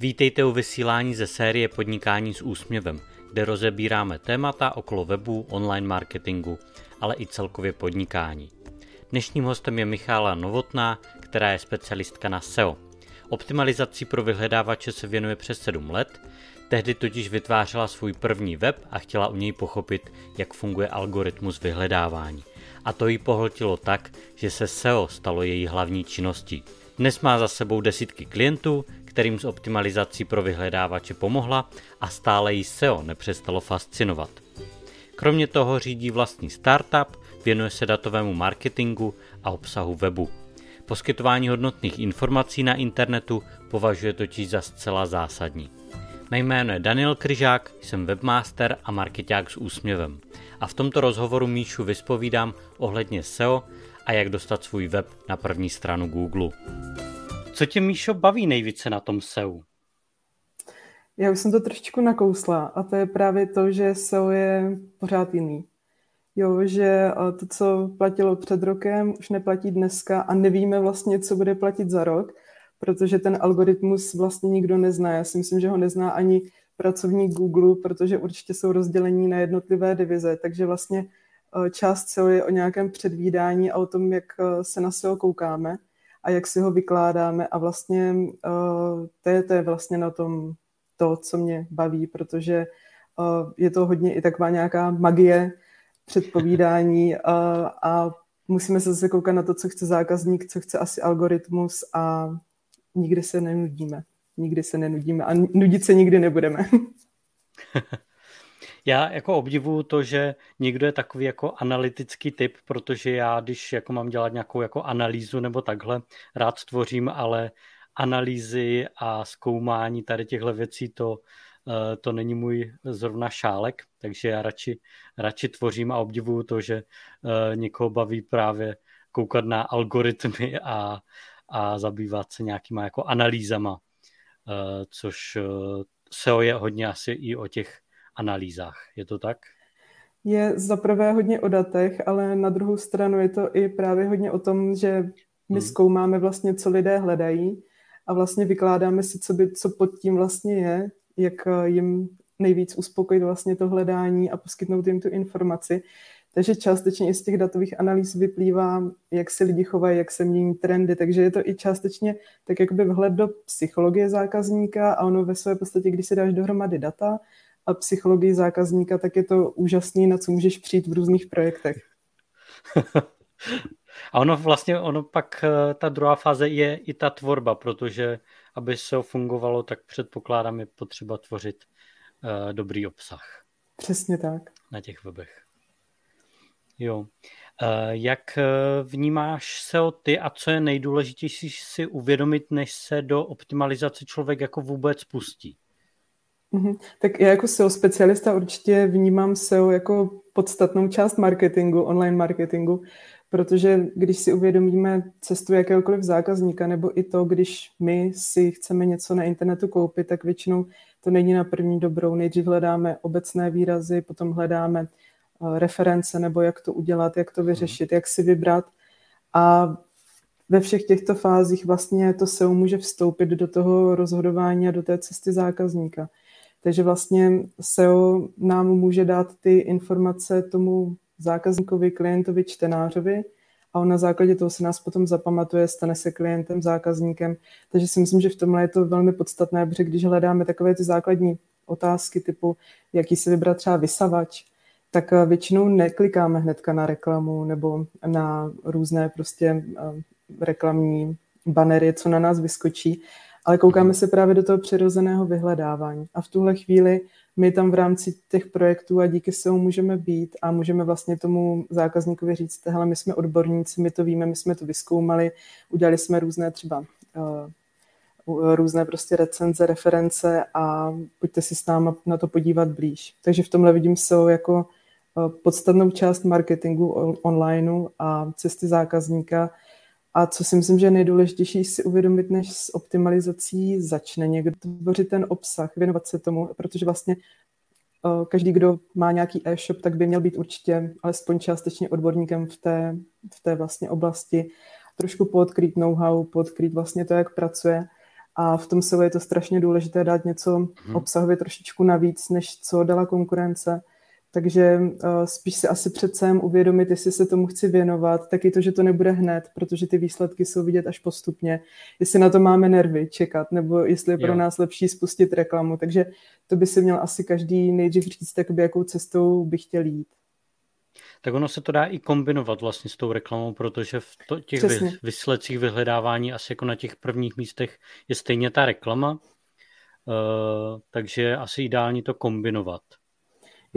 Vítejte u vysílání ze série Podnikání s úsměvem, kde rozebíráme témata okolo webu, online marketingu, ale i celkově podnikání. Dnešním hostem je Michála Novotná, která je specialistka na SEO. Optimalizací pro vyhledávače se věnuje přes 7 let, tehdy totiž vytvářela svůj první web a chtěla u něj pochopit, jak funguje algoritmus vyhledávání. A to jí pohltilo tak, že se SEO stalo její hlavní činností. Dnes má za sebou desítky klientů, kterým z optimalizací pro vyhledávače pomohla a stále jí SEO nepřestalo fascinovat. Kromě toho řídí vlastní startup, věnuje se datovému marketingu a obsahu webu. Poskytování hodnotných informací na internetu považuje totiž za zcela zásadní. Mé jméno je Daniel Kryžák, jsem webmaster a marketák s úsměvem. A v tomto rozhovoru Míšu vyspovídám ohledně SEO a jak dostat svůj web na první stranu Google. Co tě, Míšo, baví nejvíce na tom SEO? Já už jsem to trošičku nakousla a to je právě to, že SEO je pořád jiný. Jo, že eh, to, co platilo před rokem, už neplatí dneska a nevíme vlastně, co bude platit za rok, protože ten algoritmus vlastně nikdo nezná. Já si myslím, že ho nezná ani pracovník Google, protože určitě jsou rozdělení na jednotlivé divize, takže vlastně část SEO je o nějakém předvídání a o tom, jak eh, se na SEO koukáme a jak si ho vykládáme a vlastně to je, to je vlastně na tom to, co mě baví, protože je to hodně i taková nějaká magie, předpovídání a, a musíme se zase koukat na to, co chce zákazník, co chce asi algoritmus a nikdy se nenudíme. Nikdy se nenudíme a nudit se nikdy nebudeme. Já jako obdivuju to, že někdo je takový jako analytický typ, protože já, když jako mám dělat nějakou jako analýzu nebo takhle, rád tvořím, ale analýzy a zkoumání tady těchto věcí to Eh, to není můj zrovna šálek, takže já radši, radši tvořím a obdivuju to, že eh, někoho baví právě koukat na algoritmy a, a zabývat se nějakýma jako analýzama, eh, což SEO je hodně asi i o těch analýzách. Je to tak? Je za prvé hodně o datech, ale na druhou stranu je to i právě hodně o tom, že my hmm. zkoumáme vlastně, co lidé hledají a vlastně vykládáme si, co, by, co pod tím vlastně je, jak eh, jim nejvíc uspokojit vlastně to hledání a poskytnout jim tu informaci. Takže částečně i z těch datových analýz vyplývá, jak se lidi chovají, jak se mění trendy, takže je to i částečně tak jakoby vhled do psychologie zákazníka a ono ve své podstatě, když si dáš dohromady data a psychologii zákazníka, tak je to úžasný, na co můžeš přijít v různých projektech. a ono vlastně, ono pak eh, ta druhá fáze je i ta tvorba, protože aby se fungovalo, tak předpokládám je potřeba tvořit uh, dobrý obsah. Přesně tak. Na těch webech. Jo. Uh, jak vnímáš SEO ty a co je nejdůležitější si uvědomit, než se do optimalizace člověk jako vůbec pustí? Mm-hmm. Tak já jako SEO specialista určitě vnímám SEO jako podstatnou část marketingu, online marketingu, Protože když si uvědomíme cestu jakéhokoliv zákazníka, nebo i to, když my si chceme něco na internetu koupit, tak většinou to není na první dobrou. Nejdřív hledáme obecné výrazy, potom hledáme eh, reference, nebo jak to udělat, jak to vyřešit, jak si vybrat. A ve všech těchto fázích vlastně to SEO může vstoupit do toho rozhodování a do té cesty zákazníka. Takže vlastně SEO nám může dát ty informace tomu zákazníkovi, klientovi, čtenářovi a on na základě toho se nás potom zapamatuje, stane se klientem, zákazníkem. Takže si myslím, že v tomhle je to velmi podstatné, protože když hledáme takové ty základní otázky typu, jaký si vybrat třeba vysavač, tak eh, většinou neklikáme hnedka na reklamu nebo na různé prostě eh, reklamní banery, co na nás vyskočí, ale koukáme se právě do toho přirozeného vyhledávání. A v tuhle chvíli my tam v rámci těch projektů a díky SEO můžeme být a můžeme vlastně tomu zákazníkovi říct, hele, my jsme odborníci, my to víme, my jsme to vyskoumali, udělali jsme různé třeba uh, různé prostě recenze, reference a pojďte si s náma na to podívat blíž. Takže v tomhle vidím SEO jako uh, podstatnou část marketingu onlineu a cesty zákazníka, a co si myslím, že je nejdůležitější si uvědomit, než s optimalizací začne někdo tvořit ten obsah, věnovat se tomu, protože vlastně uh, každý, kdo má nějaký e-shop, tak by měl být určitě alespoň částečně odborníkem v té, v té vlastně oblasti, trošku podkrýt know-how, podkrýt vlastně to, jak pracuje A v tom SEO je to strašně důležité dát něco hmm. obsahově trošičku navíc, než co dala konkurence. Takže uh, spíš si asi přece uvědomit, jestli se tomu chci věnovat, taky to, že to nebude hned, protože ty výsledky jsou vidět až postupně, jestli na to máme nervy čekat, nebo jestli je pro jo. nás lepší spustit reklamu. Takže to by si měl asi každý nejdřív říct, by jakou cestou by chtěl jít. Tak ono se to dá i kombinovat vlastně s tou reklamou, protože v to, těch Přesně. vysledcích vyhledávání asi jako na těch prvních místech je stejně ta reklama, uh, takže asi ideální to kombinovat.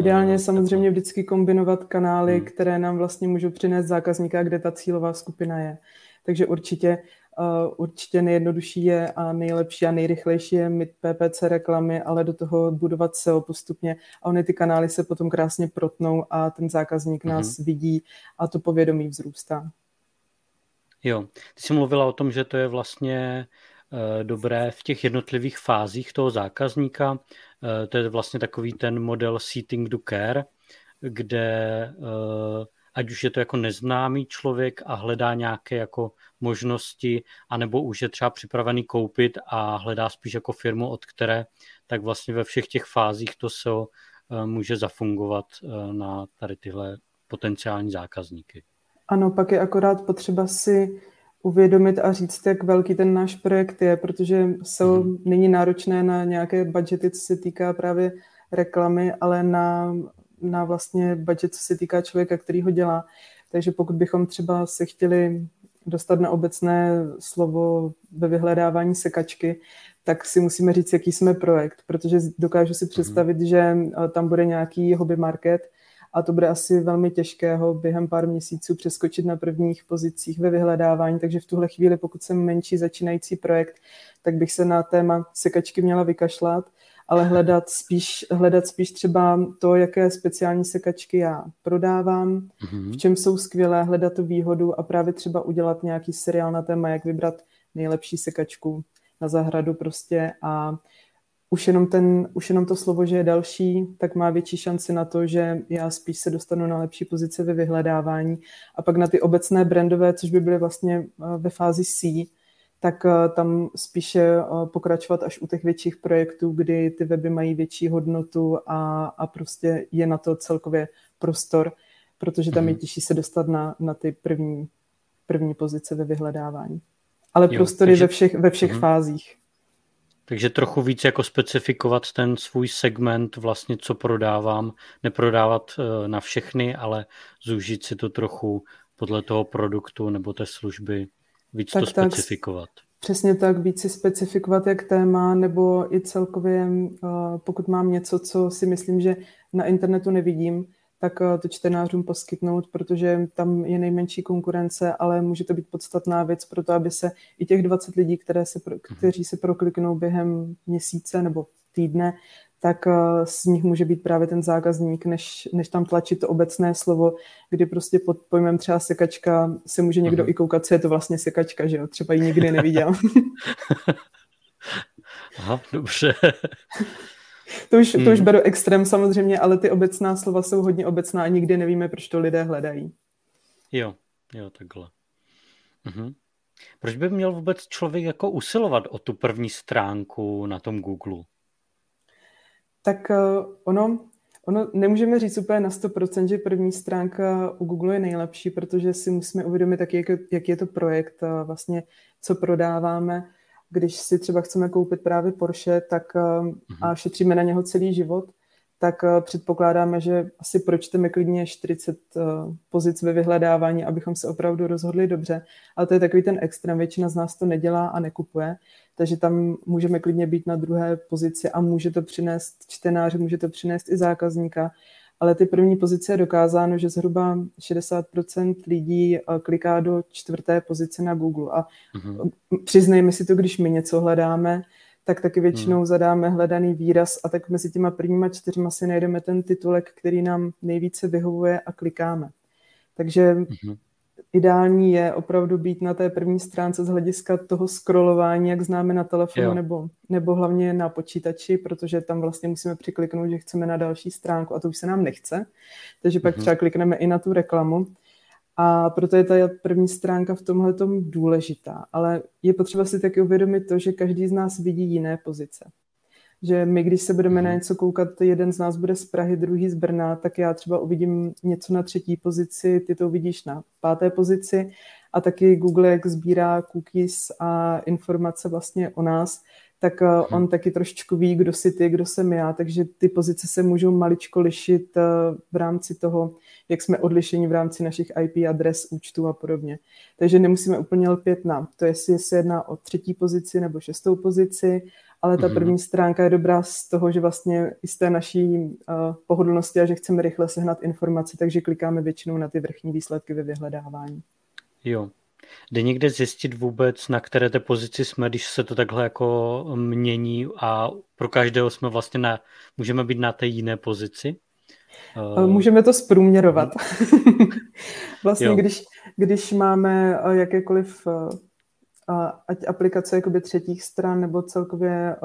Ideálně je samozřejmě vždycky kombinovat kanály, hmm. které nám vlastně můžou přinést zákazníka, kde ta cílová skupina je. Takže určitě, uh, určitě nejjednodušší je a nejlepší a nejrychlejší je mít PPC reklamy, ale do toho budovat SEO postupně a ony ty kanály se potom krásně protnou a ten zákazník hmm. nás vidí a to povědomí vzrůstá. Jo, ty jsi mluvila o tom, že to je vlastně uh, dobré v těch jednotlivých fázích toho zákazníka. Eh, to je vlastně takový ten model seating do care, kde eh, ať už je to jako neznámý člověk a hledá nějaké jako možnosti, anebo už je třeba připravený koupit a hledá spíš jako firmu, od které, tak vlastně ve všech těch fázích to se eh, může zafungovat na tady tyhle potenciální zákazníky. Ano, pak je akorát potřeba si uvědomit a říct, jak velký ten náš projekt je, protože SEO mm. není náročné na nějaké budgety, co se týká právě reklamy, ale na, na vlastně budget, co se týká člověka, který ho dělá. Takže pokud bychom třeba se chtěli dostat na obecné slovo ve vyhledávání sekačky, tak si musíme říct, jaký jsme projekt, protože dokážu si mhm. představit, mm. že tam bude nějaký hobby market, a to bude asi velmi těžké ho během pár měsíců přeskočit na prvních pozicích ve vyhledávání, takže v tuhle chvíli, pokud jsem menší začínající projekt, tak bych se na téma sekačky měla vykašlat, ale hledat spíš, hledat spíš třeba to, jaké speciální sekačky já prodávám, mm-hmm. v čem jsou skvělé, hledat tu výhodu a právě třeba udělat nějaký seriál na téma, jak vybrat nejlepší sekačku na zahradu prostě a už jenom, ten, už jenom to slovo, že je další, tak má větší šanci na to, že já spíš se dostanu na lepší pozice ve vyhledávání. A pak na ty obecné brandové, což by byly vlastně eh, ve fázi C, tak eh, tam spíše eh, pokračovat až u těch větších projektů, kdy ty weby mají větší hodnotu a, a prostě je na to celkově prostor, protože tam je mhm. těžší se dostat na, na ty první, první pozice ve vyhledávání. Ale jo, takže... ve všech, ve všech uh-huh. fázích. Takže trochu víc jako specifikovat ten svůj segment, vlastně co prodávám, neprodávat eh, na všechny, ale zúžit si to trochu podle toho produktu nebo té služby, víc tak, to specifikovat. Tak, přesně tak, víc si specifikovat jak téma, nebo i celkově, eh, pokud mám něco, co si myslím, že na internetu nevidím, tak eh, to čtenářům poskytnout, protože tam je nejmenší konkurence, ale může to být podstatná věc pro to, aby se i těch 20 lidí, které se, mhm. kteří se prokliknou během měsíce nebo týdne, tak eh, z nich může být právě ten zákazník, než, než tam tlačit to obecné slovo, kdy prostě pod pojmem třeba sekačka se může někdo uh-huh. i koukat, co je to vlastně sekačka, že jo? Třeba ji nikdy neviděl. Aha, dobře. to, už, hmm. to už beru extrém samozřejmě, ale ty obecná slova jsou hodně obecná a nikdy nevíme, proč to lidé hledají. Jo, jo, takhle. Mhm. Proč by měl vůbec člověk jako usilovat o tu první stránku na tom Google? Tak uh, ono, ono nemůžeme říct úplně na 100%, že první stránka u Google je nejlepší, protože si musíme uvědomit, jaký je, jaký je to projekt, vlastně co prodáváme když si třeba chceme koupit právě Porsche tak, mm-hmm. a šetříme na něho celý život, tak eh, předpokládáme, že asi pročteme klidně 40 eh, pozic ve vyhledávání, abychom se opravdu rozhodli dobře. Ale to je takový ten extrém, většina z nás to nedělá a nekupuje, takže tam můžeme klidně být na druhé pozici a může to přinést čtenáře, může to přinést i zákazníka ale ty první pozice je dokázáno, že zhruba 60% lidí eh, kliká do čtvrté pozice na Google. A mm-hmm. přiznejme si to, když my něco hledáme, tak taky většinou mm. zadáme hledaný výraz a tak mezi těma prvníma čtyřma si najdeme ten titulek, který nám nejvíce vyhovuje a klikáme. Takže mm-hmm ideální je opravdu být na té první stránce z hlediska toho scrollování, jak známe na telefonu nebo, nebo hlavně na počítači, protože tam vlastně musíme přikliknout, že chceme na další stránku a to už se nám nechce. Takže pak mm-hmm. třeba klikneme i na tu reklamu. A proto je ta první stránka v tomhle důležitá. Ale je potřeba si taky uvědomit to, že každý z nás vidí jiné pozice. Že my, když se budeme na mhm. něco koukat, jeden z nás bude z Prahy, druhý z Brna, tak já třeba uvidím něco na třetí pozici, ty to uvidíš na páté pozici a taky Google, jak sbírá cookies a informace vlastně o nás, tak uh, on taky trošičku ví, kdo si ty, kdo jsem já, takže ty pozice se můžou maličko lišit uh, v rámci toho, jak jsme odlišeni v rámci našich IP adres, účtů a podobně. Takže nemusíme úplně lpět na to, jestli se jedná o třetí pozici nebo šestou pozici, ale ta mhm. první stránka je dobrá z toho, že vlastně i z té naší uh, pohodlnosti a že chceme rychle sehnat informace, takže klikáme většinou na ty vrchní výsledky ve vyhledávání. Jo, Jde někde zjistit vůbec, na které té pozici jsme, když se to takhle jako mění a pro každého jsme vlastně na, můžeme být na té jiné pozici? Eh, můžeme to zprůměrovat. vlastně, když, když máme eh, jakékoliv ať aplikace jakoby třetích stran nebo celkově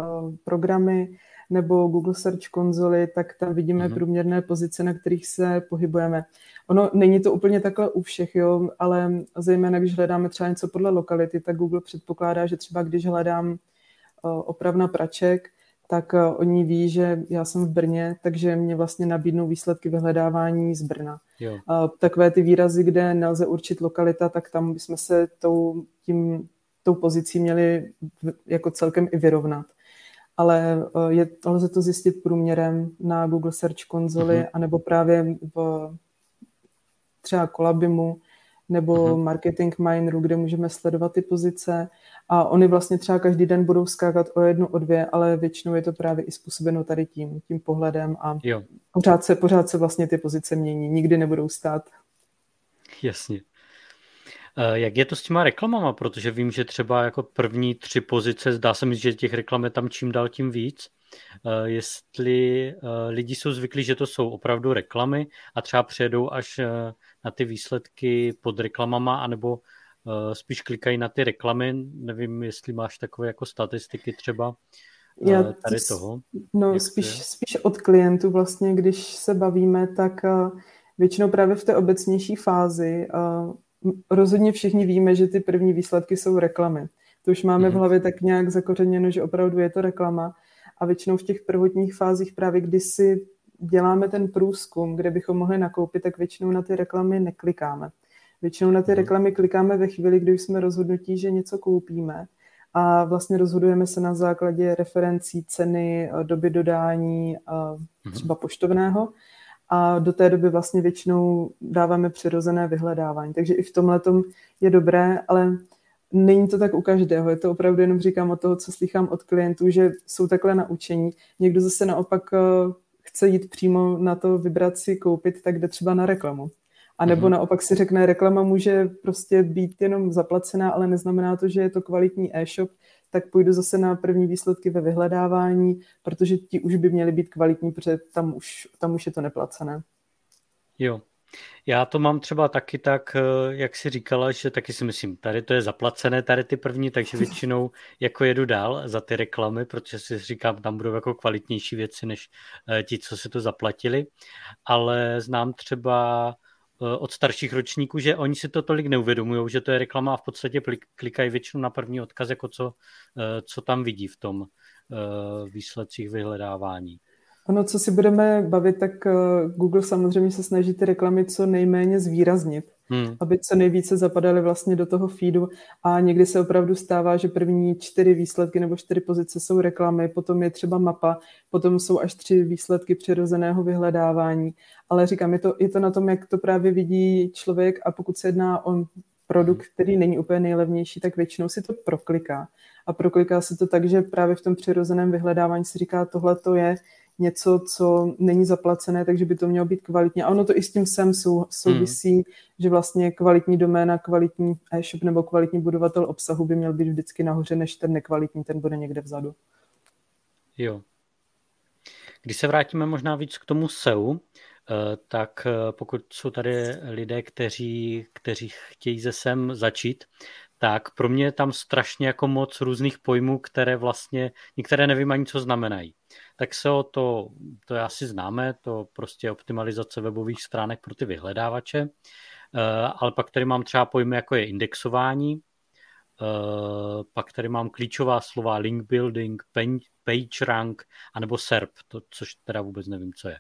programy, nebo Google Search konzoly, tak tam vidíme mm-hmm. průměrné pozice, na kterých se pohybujeme. Ono není to úplně takhle u všech, jo, ale zejména když hledáme třeba něco podle lokality, tak Google předpokládá, že třeba když hledám uh, opravna praček, tak uh, oni ví, že já jsem v Brně, takže mě vlastně nabídnou výsledky vyhledávání z Brna. Jo. Takové ty výrazy, kde nelze určit lokalita, tak tam bychom se tou, tím, tou pozicí měli jako celkem i vyrovnat ale eh, je, lze to zjistit průměrem na Google Search konzoli, mm-hmm. anebo právě v třeba Kolabimu, nebo mm-hmm. Marketing Mineru, kde můžeme sledovat ty pozice a oni vlastně třeba každý den budou skákat o jednu, o dvě, ale většinou je to právě i způsobeno tady tím, tím pohledem a jo. Pořád, se, pořád se vlastně ty pozice mění, nikdy nebudou stát. Jasně. Eh, jak je to s těma reklamama? Protože vím, že třeba jako první tři pozice, zdá se mi, že těch reklam je tam čím dál tím víc. Eh, jestli eh, lidi jsou zvyklí, že to jsou opravdu reklamy a třeba přijedou až na ty výsledky pod reklamama, anebo spíš klikají na ty reklamy. Nevím, jestli máš takové jako statistiky třeba Já tady toho. No, spíš, spíš od klientů vlastně, když se bavíme, tak většinou právě v té obecnější fázi rozhodně všichni víme, že ty první výsledky jsou reklamy. To už máme v mhm. hlavě tak nějak zakořeněno, že opravdu je to reklama. A většinou v těch prvotních fázích právě, kdy si děláme ten průzkum, kde bychom mohli nakoupit, tak většinou na ty reklamy neklikáme. Většinou na ty mhm. reklamy klikáme ve chvíli, kdy jsme rozhodnutí, že něco koupíme a vlastně rozhodujeme se na základě referencí ceny, doby dodání, mhm. třeba poštovného a do té doby vlastně většinou dáváme přirozené vyhledávání. Takže i v tomhle je dobré, ale není to tak u každého. Je to opravdu jenom říkám o toho, co slychám od klientů, že jsou takhle naučení. Někdo zase naopak eh, chce jít přímo na to vybrat si koupit, tak jde třeba na reklamu. A nebo mm-hmm. naopak si řekne, reklama může prostě být jenom zaplacená, ale neznamená to, že je to kvalitní e-shop, tak půjdu zase na první výsledky ve vyhledávání, protože ti už by měly být kvalitní, protože tam už, tam už je to neplacené. Jo, já to mám třeba taky tak, eh, jak si říkala, že taky si myslím, tady to je zaplacené, tady ty první, takže většinou jako jedu dál za ty reklamy, protože si říkám, tam budou jako kvalitnější věci, než eh, ti, co si to zaplatili. Ale znám třeba od starších ročníků, že oni si to tolik neuvědomují, že to je reklama a v podstatě klikají většinou na první odkaz, jako co, eh, co tam vidí v tom eh, výsledcích vyhledávání. Ono, co si budeme bavit, tak Google samozřejmě se snaží ty reklamy co nejméně zvýraznit hmm. aby co nejvíce zapadaly vlastně do toho feedu a někdy se opravdu stává, že první čtyři výsledky nebo čtyři pozice jsou reklamy, potom je třeba mapa, potom jsou až tři výsledky přirozeného vyhledávání, ale říkám, je to, je to na tom, jak to právě vidí člověk a pokud se jedná o produkt, hmm. který není úplně nejlevnější, tak většinou si to prokliká. A prokliká se to tak, že právě v tom přirozeném vyhledávání si říká, tohle to je něco, co není zaplacené, takže by to mělo být kvalitně. A ono to i s tím sem sou, souvisí, hmm. že vlastně kvalitní doména, kvalitní e-shop nebo kvalitní budovatel obsahu by měl být vždycky nahoře, než ten nekvalitní, ten bude někde vzadu. Jo. Když se vrátíme možná víc k tomu SEO, eh, tak eh, pokud jsou tady lidé, kteří, kteří chtějí ze SEM začít, tak pro mě je tam strašně jako moc různých pojmů, které vlastně, některé nevím ani, co znamenají. Tak se o to, to asi známe, to prostě optimalizace webových stránek pro ty vyhledávače. ale pak tady mám třeba pojmy, jako je indexování, pak tady mám klíčová slova link building, page rank, anebo SERP, to, což teda vůbec nevím, co je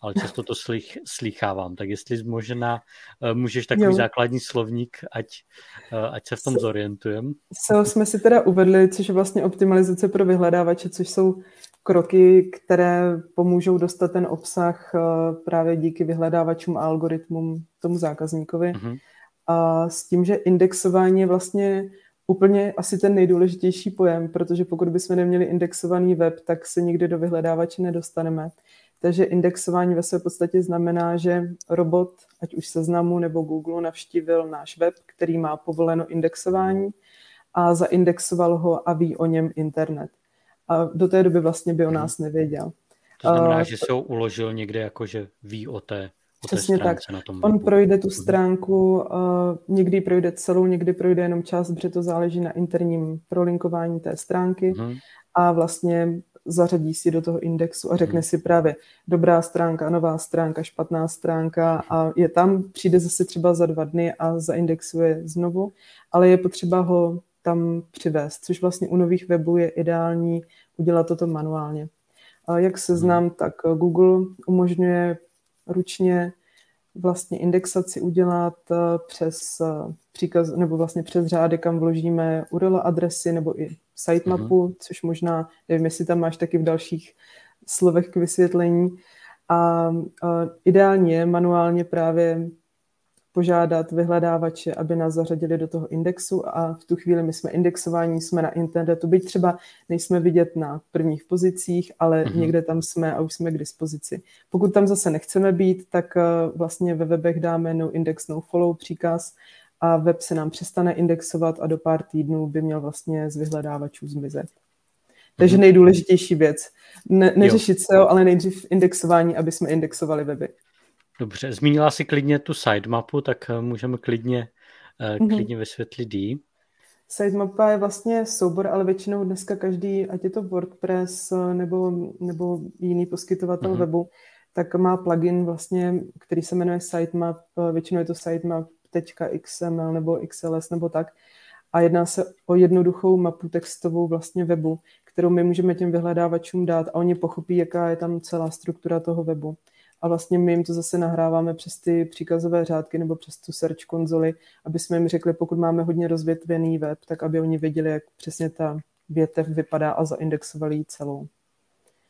ale často to slich, slychávám. Tak jestli možná uh, můžeš takový jo. základní slovník, ať, uh, ať se v tom zorientujeme. Jsme si teda uvedli, což je vlastně optimalizace pro vyhledávače, což jsou kroky, které pomůžou dostat ten obsah uh, právě díky vyhledávačům a algoritmům tomu zákazníkovi. Uh-huh. A s tím, že indexování je vlastně úplně asi ten nejdůležitější pojem, protože pokud bychom neměli indexovaný web, tak se nikdy do vyhledávače nedostaneme. Takže indexování ve své podstatě znamená, že robot, ať už seznamu nebo Google, navštívil náš web, který má povoleno indexování a zaindexoval ho a ví o něm internet. A do té doby vlastně by o nás nevěděl. To znamená, že se ho uložil někde jako, že ví o té, o Přesně té tak. Na tom On projde tu stránku, uh, někdy projde celou, někdy projde jenom část, protože to záleží na interním prolinkování té stránky. Uh-huh. A vlastně zařadí si do toho indexu a řekne hmm. si právě dobrá stránka, nová stránka, špatná stránka a je tam, přijde zase třeba za dva dny a zaindexuje znovu, ale je potřeba ho tam přivést, což vlastně u nových webů je ideální udělat toto manuálně. Jak se hmm. znám, tak Google umožňuje ručně vlastně indexaci udělat eh, přes eh, příkaz, nebo vlastně přes řády, kam vložíme URL adresy nebo i sitemapu, uh-huh. což možná, nevím, jestli tam máš taky v dalších slovech k vysvětlení. A, a ideálně manuálně právě požádat vyhledávače, aby nás zařadili do toho indexu a v tu chvíli my jsme indexování, jsme na internetu, byť třeba nejsme vidět na prvních pozicích, ale mm-hmm. někde tam jsme a už jsme k dispozici. Pokud tam zase nechceme být, tak eh, vlastně ve webech dáme no index, no follow příkaz a web se nám přestane indexovat a do pár týdnů by měl vlastně z vyhledávačů zmizet. Takže mm-hmm. nejdůležitější věc. Ne, neřešit SEO, ale nejdřív indexování, aby jsme indexovali weby. Dobře, zmínila si klidně tu sitemapu, tak eh, můžeme klidně, mm-hmm. klidně vysvětlit jí. Sitemapa je vlastně soubor, ale většinou dneska každý, ať je to WordPress eh, nebo, nebo jiný poskytovatel mm-hmm. webu, tak má plugin vlastně, který se jmenuje Sitemap, většinou je to sitemap .xml nebo XLS nebo tak. A jedná se o jednoduchou mapu textovou vlastně webu, kterou my můžeme těm vyhledávačům dát a oni pochopí, jaká je tam celá struktura toho webu. A vlastně my jim to zase nahráváme přes ty příkazové řádky nebo přes tu search konzoli, aby jsme jim řekli, pokud máme hodně rozvětvený web, tak aby oni věděli, jak přesně ta větev vypadá a zaindexovali ji celou.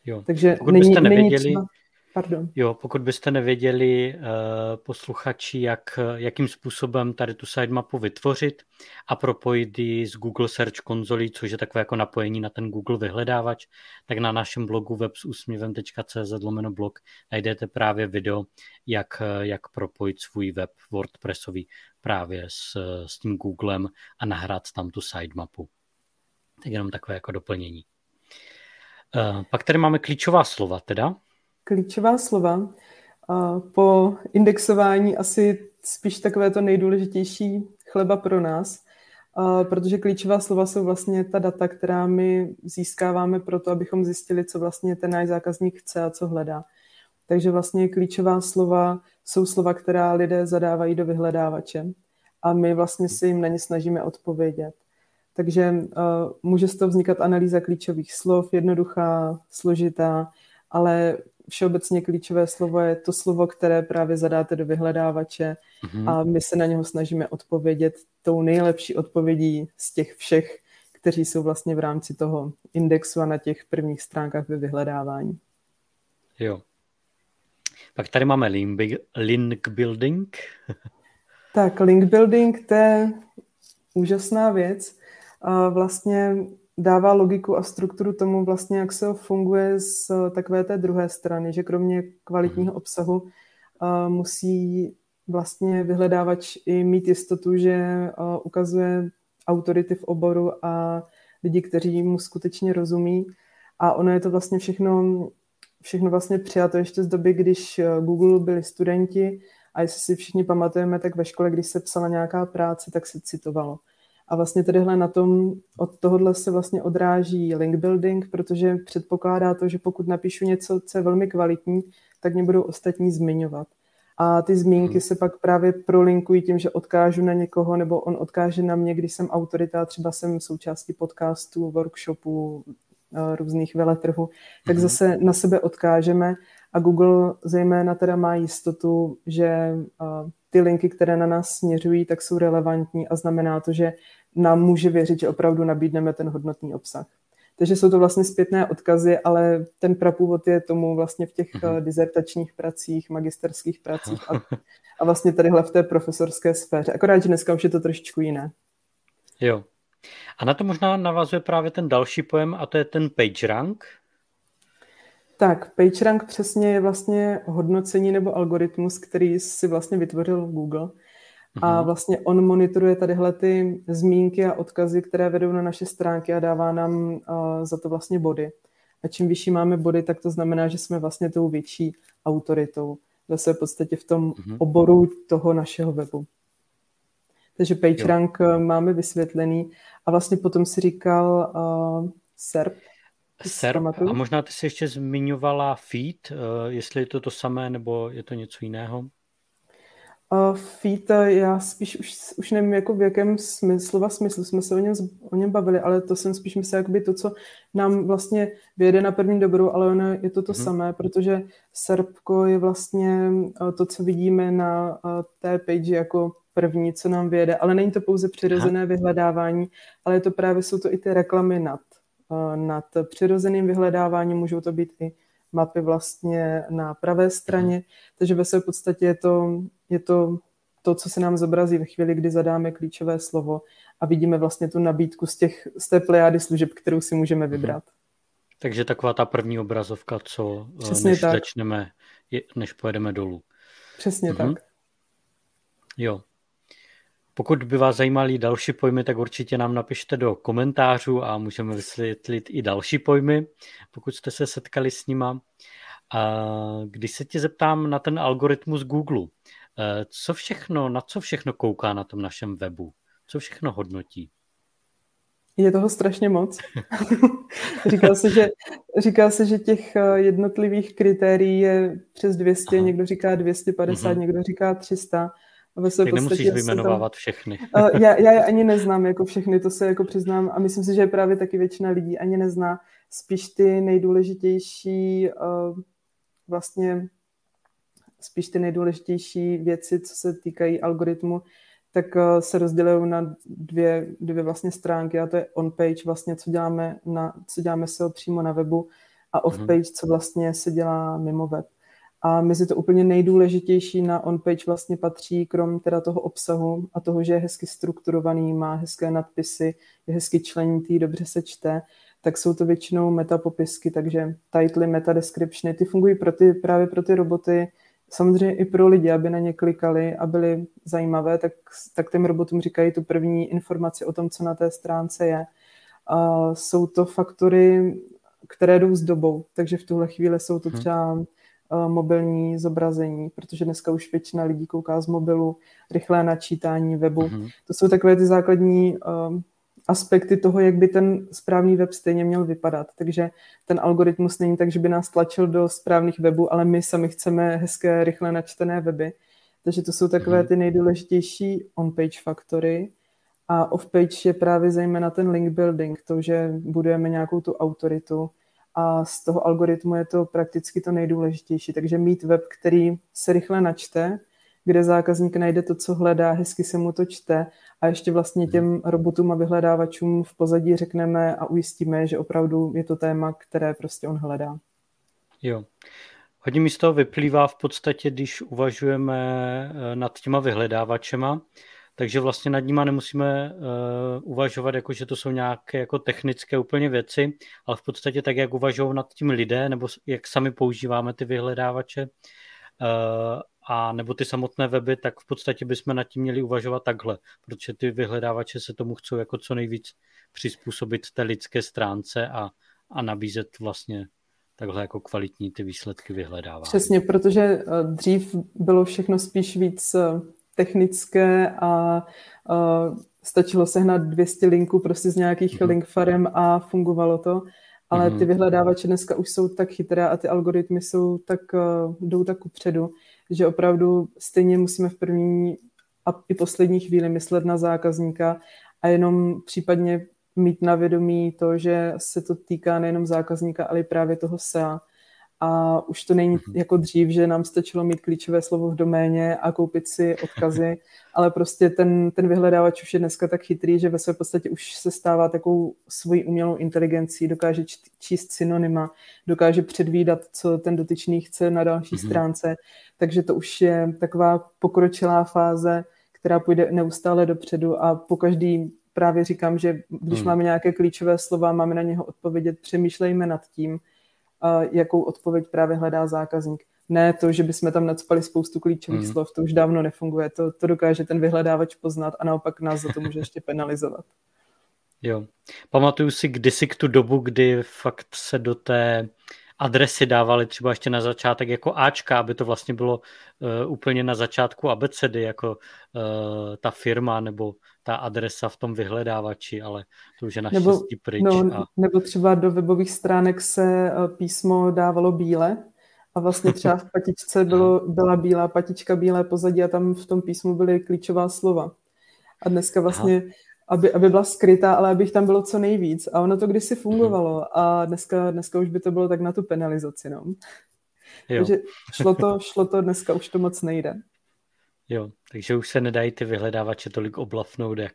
Jo. Takže pokud není, byste nevěděli, není třeba... Pardon. Jo, pokud byste nevěděli, uh, posluchači, jak, jakým způsobem tady tu sitemapu vytvořit a propojit ji s Google Search konzolí, což je takové jako napojení na ten Google vyhledávač, tak na našem blogu websusměvem.cz lomeno blog najdete právě video, jak, jak propojit svůj web WordPressový právě s, s tím Googlem a nahrát tam tu sitemapu. Tak jenom takové jako doplnění. Uh, pak tady máme klíčová slova teda, klíčová slova. Po indexování asi spíš takové to nejdůležitější chleba pro nás, protože klíčová slova jsou vlastně ta data, která my získáváme pro to, abychom zjistili, co vlastně ten náš zákazník chce a co hledá. Takže vlastně klíčová slova jsou slova, která lidé zadávají do vyhledávače a my vlastně si jim na ně snažíme odpovědět. Takže uh, může z toho vznikat analýza klíčových slov, jednoduchá, složitá, ale všeobecně klíčové slovo je to slovo, které právě zadáte do vyhledávače mm-hmm. a my se na něho snažíme odpovědět tou nejlepší odpovědí z těch všech, kteří jsou vlastně v rámci toho indexu a na těch prvních stránkách ve vyhledávání. Jo. Pak tady máme link building. tak, link building, to je úžasná věc. A vlastně dává logiku a strukturu tomu vlastně, jak se funguje z takové té druhé strany, že kromě kvalitního mhm. obsahu uh, musí vlastně vyhledávač i mít jistotu, že uh, ukazuje autority v oboru a lidi, kteří mu skutečně rozumí. A ono je to vlastně všechno, všechno vlastně přijato ještě z doby, když Google byli studenti a jestli si všichni pamatujeme, tak ve škole, když se psala nějaká práce, tak se citovalo. A vlastně tadyhle na tom, od tohohle se vlastně odráží link building, protože předpokládá to, že pokud napíšu něco, co je velmi kvalitní, tak mě budou ostatní zmiňovat. A ty zmínky hmm. se pak právě prolinkují tím, že odkážu na někoho, nebo on odkáže na mě, když jsem autorita, třeba jsem součástí podcastů, workshopů, eh, různých veletrhů, tak hmm. zase na sebe odkážeme a Google zejména teda má jistotu, že eh, ty linky, které na nás směřují, tak jsou relevantní a znamená to, že nám může věřit, že opravdu nabídneme ten hodnotný obsah. Takže jsou to vlastně zpětné odkazy, ale ten prapůvod je tomu vlastně v těch uh-huh. dizertačních pracích, magisterských pracích a, a vlastně tadyhle v té profesorské sféře. Akorát, že dneska už je to trošičku jiné. Jo. A na to možná navazuje právě ten další pojem a to je ten PageRank. Tak, PageRank přesně je vlastně hodnocení nebo algoritmus, který si vlastně vytvořil Google a mhm. vlastně on monitoruje tadyhle ty zmínky a odkazy, které vedou na naše stránky a dává nám uh, za to vlastně body. A čím vyšší máme body, tak to znamená, že jsme vlastně tou větší autoritou. Zase v podstatě v tom uh-huh. oboru toho našeho webu. Takže PageRank jo. máme vysvětlený a vlastně potom si říkal uh, SERP. SERP a možná ty jsi ještě zmiňovala feed, uh, jestli je to to samé nebo je to něco jiného? Uh, feed, já spíš už, už nevím, jako v jakém smyslu, smyslu jsme se o něm, o něm bavili, ale to jsem spíš myslel, jakoby to, co nám vlastně vyjede na první dobrou, ale ono je to to mm-hmm. samé, protože SERPko je vlastně to, co vidíme na té page jako první, co nám vyjede, ale není to pouze přirozené Aha. vyhledávání, ale je to právě, jsou to i ty reklamy nad, nad přirozeným vyhledáváním, můžou to být i mapy vlastně na pravé straně, mhm. takže ve své podstatě je to, je to to, co se nám zobrazí ve chvíli, kdy zadáme klíčové slovo a vidíme vlastně tu nabídku z, těch, z té plejády služeb, kterou si můžeme mhm. vybrat. Takže taková ta první obrazovka, co eh, Přesně než tak. začneme, než pojedeme dolů. Přesně mhm. tak. Jo. Pokud by vás zajímaly další pojmy, tak určitě nám napište do komentářů a můžeme vysvětlit i další pojmy, pokud jste se setkali s nima. A když se tě zeptám na ten algoritmus Google, eh, co všechno, na co všechno kouká na tom našem webu? Co všechno hodnotí? Je toho strašně moc. říká, se, že, říká se, že těch eh, jednotlivých kritérií je přes 200, Aha. někdo říká 250, uh-huh. někdo říká 300 ve své tak nemusíš vyjmenovávat tam, všechny. já, já je ani neznám jako všechny, to se jako přiznám a myslím si, že právě taky většina lidí ani nezná. Spíš ty nejdůležitější uh, vlastně spíš ty nejdůležitější věci, co se týkají algoritmu, tak uh, se rozdělují na dvě, dvě vlastně stránky a to je on-page, vlastně co děláme, na, co děláme SEO přímo na webu a off-page, co vlastně se dělá mimo web. A mezi to úplně nejdůležitější na on-page vlastně patří, krom teda toho obsahu a toho, že je hezky strukturovaný, má hezké nadpisy, je hezky členitý, dobře se čte, tak jsou to většinou metapopisky, takže titly, meta descriptiony, ty fungují pro ty, právě pro ty roboty, samozřejmě i pro lidi, aby na ně klikali a byly zajímavé, tak, tak těm robotům říkají tu první informaci o tom, co na té stránce je. A jsou to faktory, které jdou s dobou, takže v tuhle chvíli jsou to mhm. třeba mobilní zobrazení, protože dneska už většina lidí kouká z mobilu, rychlé načítání webu. Mm-hmm. To jsou takové ty základní uh, aspekty toho, jak by ten správný web stejně měl vypadat. Takže ten algoritmus není tak, že by nás tlačil do správných webů, ale my sami chceme hezké, rychle načtené weby. Takže to jsou takové mm-hmm. ty nejdůležitější on-page faktory. A off-page je právě zejména ten link building, to, že budujeme nějakou tu autoritu, a z toho algoritmu je to prakticky to nejdůležitější. Takže mít web, který se rychle načte, kde zákazník najde to, co hledá, hezky se mu to čte a ještě vlastně těm robotům a vyhledávačům v pozadí řekneme a ujistíme, že opravdu je to téma, které prostě on hledá. Jo. Hodně mi z toho vyplývá v podstatě, když uvažujeme eh, nad těma vyhledávačema, takže vlastně nad nima nemusíme uh, uvažovat, jako že to jsou nějaké jako technické úplně věci, ale v podstatě tak, jak uvažují nad tím lidé, nebo jak sami používáme ty vyhledávače, uh, a nebo ty samotné weby, tak v podstatě bychom nad tím měli uvažovat takhle, protože ty vyhledávače se tomu chcou jako co nejvíc přizpůsobit té lidské stránce a, a nabízet vlastně takhle jako kvalitní ty výsledky vyhledávání. Přesně, protože eh, dřív bylo všechno spíš víc technické a uh, stačilo sehnat 200 linků prostě z nějakých mm-hmm. link farem a fungovalo to. Ale mm-hmm. ty vyhledávače dneska už jsou tak chytré a ty algoritmy jsou tak, uh, jdou tak upředu, že opravdu stejně musíme v první a i poslední chvíli myslet na zákazníka a jenom případně mít na vědomí to, že se to týká nejenom zákazníka, ale i právě toho SEA, a už to není mhm. jako dřív, že nám stačilo mít klíčové slovo v doméně a koupit si odkazy, ale prostě ten, ten vyhledávač už je dneska tak chytrý, že ve své podstatě už se stává takovou svojí umělou inteligencí, dokáže číst synonyma, dokáže předvídat, co ten dotyčný chce na další mm-hmm. stránce, takže to už je taková pokročilá fáze, která půjde neustále dopředu a po každý právě říkám, že když hmm. máme nějaké klíčové slova, máme na něho odpovědět, přemýšlejme nad tím, jakou odpověď právě hledá zákazník. Ne to, že bychom tam nadspali spoustu klíčových mm. slov, to už dávno nefunguje. To, to dokáže ten vyhledávač poznat a naopak nás za to může ještě penalizovat. Jo. Pamatuju si kdysi k tu dobu, kdy fakt se do té adresy dávali třeba ještě na začátek jako Ačka, aby to vlastně bylo uh, úplně na začátku abecedy, jako uh, ta firma nebo ta adresa v tom vyhledávači, ale to už je naštěstí nebo, pryč. No, a... Nebo třeba do webových stránek se uh, písmo dávalo bíle a vlastně třeba v patičce bylo, byla bílá patička, bílé pozadí a tam v tom písmu byly klíčová slova. A dneska vlastně Aha aby, aby byla skrytá, ale abych tam bylo co nejvíc. A ono to kdysi fungovalo a dneska, dneska už by to bylo tak na tu penalizaci. No. Jo. Takže šlo to, šlo to, dneska už to moc nejde. Jo, takže už se nedají ty vyhledávače tolik oblafnout, jak,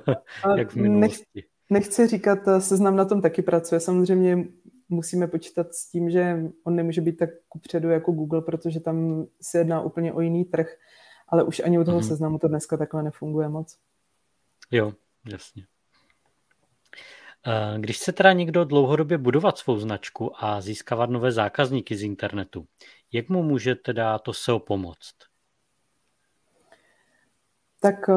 jak v minulosti. Nech, nechci říkat, seznam na tom taky pracuje. Samozřejmě musíme počítat s tím, že on nemůže být tak kupředu jako Google, protože tam se jedná úplně o jiný trh, ale už ani u toho mm-hmm. seznamu to dneska takhle nefunguje moc. Jo, Jasně. Eh, když se teda někdo dlouhodobě budovat svou značku a získávat nové zákazníky z internetu, jak mu může teda to SEO pomoct? Tak eh,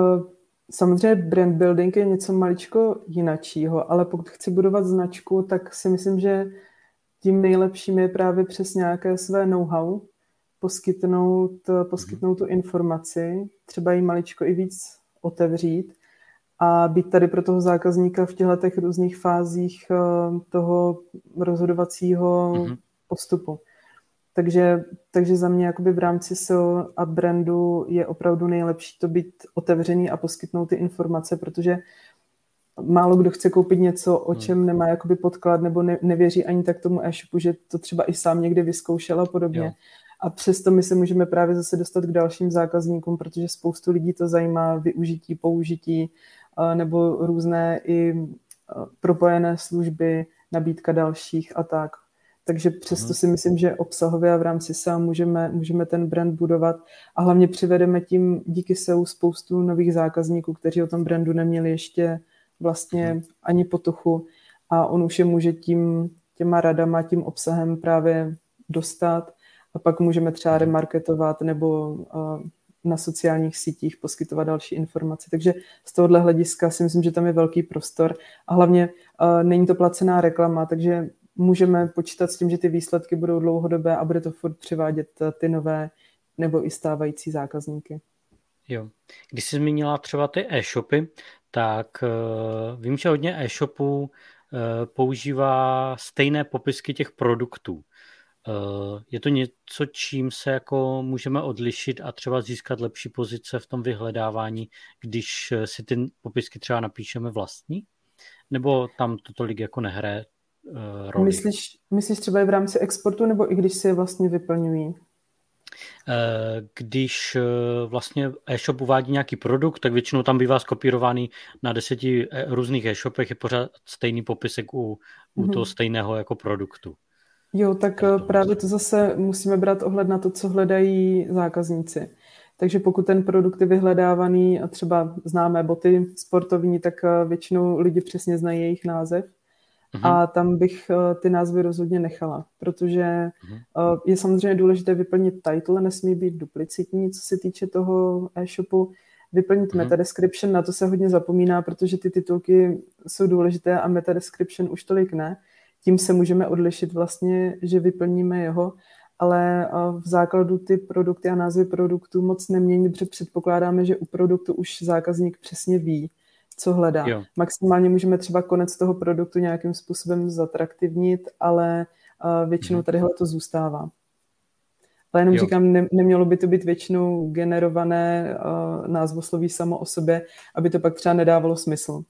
samozřejmě brand building je něco maličko jinačího, ale pokud chci budovat značku, tak si myslím, že tím nejlepším je právě přes nějaké své know-how poskytnout, eh, poskytnout tu informaci, třeba ji maličko i víc otevřít a být tady pro toho zákazníka v těchto těch různých fázích eh, toho rozhodovacího mm-hmm. postupu. Takže, takže za mě jakoby v rámci SEO a brandu je opravdu nejlepší to být otevřený a poskytnout ty informace, protože málo kdo chce koupit něco, o mhm. čem nemá jakoby podklad nebo ne, nevěří ani tak tomu e-shopu, že to třeba i sám někdy vyzkoušel a podobně. Jo. A přesto my se můžeme právě zase dostat k dalším zákazníkům, protože spoustu lidí to zajímá využití, použití, nebo různé i propojené služby, nabídka dalších a tak. Takže přesto mhm. si myslím, že obsahově a v rámci SEO můžeme, můžeme ten brand budovat a hlavně přivedeme tím díky SEO spoustu nových zákazníků, kteří o tom brandu neměli ještě vlastně mhm. ani potuchu a on už je může tím, těma radama, tím obsahem právě dostat a pak můžeme třeba mhm. remarketovat nebo na sociálních sítích poskytovat další informace. Takže z tohohle hlediska si myslím, že tam je velký prostor a hlavně není to placená reklama, takže můžeme počítat s tím, že ty výsledky budou dlouhodobé a bude to furt přivádět uh, ty nové nebo i stávající zákazníky. Jo. Když jsi zmínila třeba ty e-shopy, tak uh, vím, že hodně e-shopů uh, používá stejné popisky těch produktů. Eh, je to něco, čím se jako můžeme odlišit a třeba získat lepší pozice v tom vyhledávání, když eh, si ty popisky třeba napíšeme vlastní? Nebo tam to tolik jako nehraje uh, roli? Myslíš, myslíš třeba i v rámci exportu, nebo i když si je vlastně vyplňují? Když vlastně e-shop uvádí nějaký produkt, tak většinou tam bývá skopírovaný na deseti různých e-shopech, je pořád stejný popisek u, u mm-hmm. toho stejného jako produktu. Jo, tak eh, právě to zase musíme brát ohled na to, co hledají zákazníci. Takže pokud ten produkt je vyhledávaný a třeba známé boty sportovní, tak eh, většinou lidi přesně znají jejich název. A tam bych eh, ty názvy rozhodně nechala, protože uh-huh. je samozřejmě důležité vyplnit title, nesmí být duplicitní, co se týče toho e-shopu. Vyplnit uh-huh. meta description, na to se hodně zapomíná, protože ty titulky jsou důležité a meta description už tolik ne tím se můžeme odlišit vlastně, že vyplníme jeho, ale v základu ty produkty a názvy produktů moc nemění, protože předpokládáme, že u produktu už zákazník přesně ví, co hledá. Jo. Maximálně můžeme třeba konec toho produktu nějakým způsobem zatraktivnit, ale většinou mhm. tadyhle to zůstává. Ale jenom jo. říkám, ne, nemělo by to být většinou generované, uh, názvosloví samo o sobě, aby to pak třeba nedávalo smysl.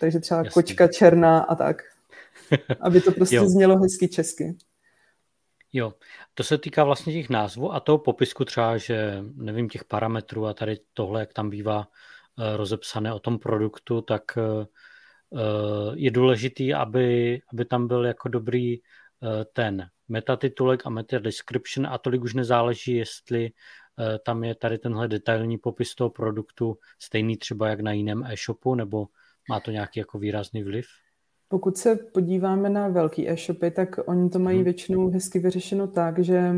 Takže třeba Jasný. kočka černá a tak. Aby to prostě znělo hezky česky. Jo, to se týká vlastně těch názvů a toho popisku třeba, že nevím, těch parametrů a tady tohle, jak tam bývá rozepsané o tom produktu, tak uh, je důležitý, aby, aby tam byl jako dobrý ten metatitulek a meta description a tolik už nezáleží, jestli tam je tady tenhle detailní popis toho produktu stejný třeba jak na jiném e-shopu, nebo má to nějaký jako výrazný vliv? Pokud se podíváme na velký e-shopy, tak oni to mají hmm. většinou hezky vyřešeno tak, že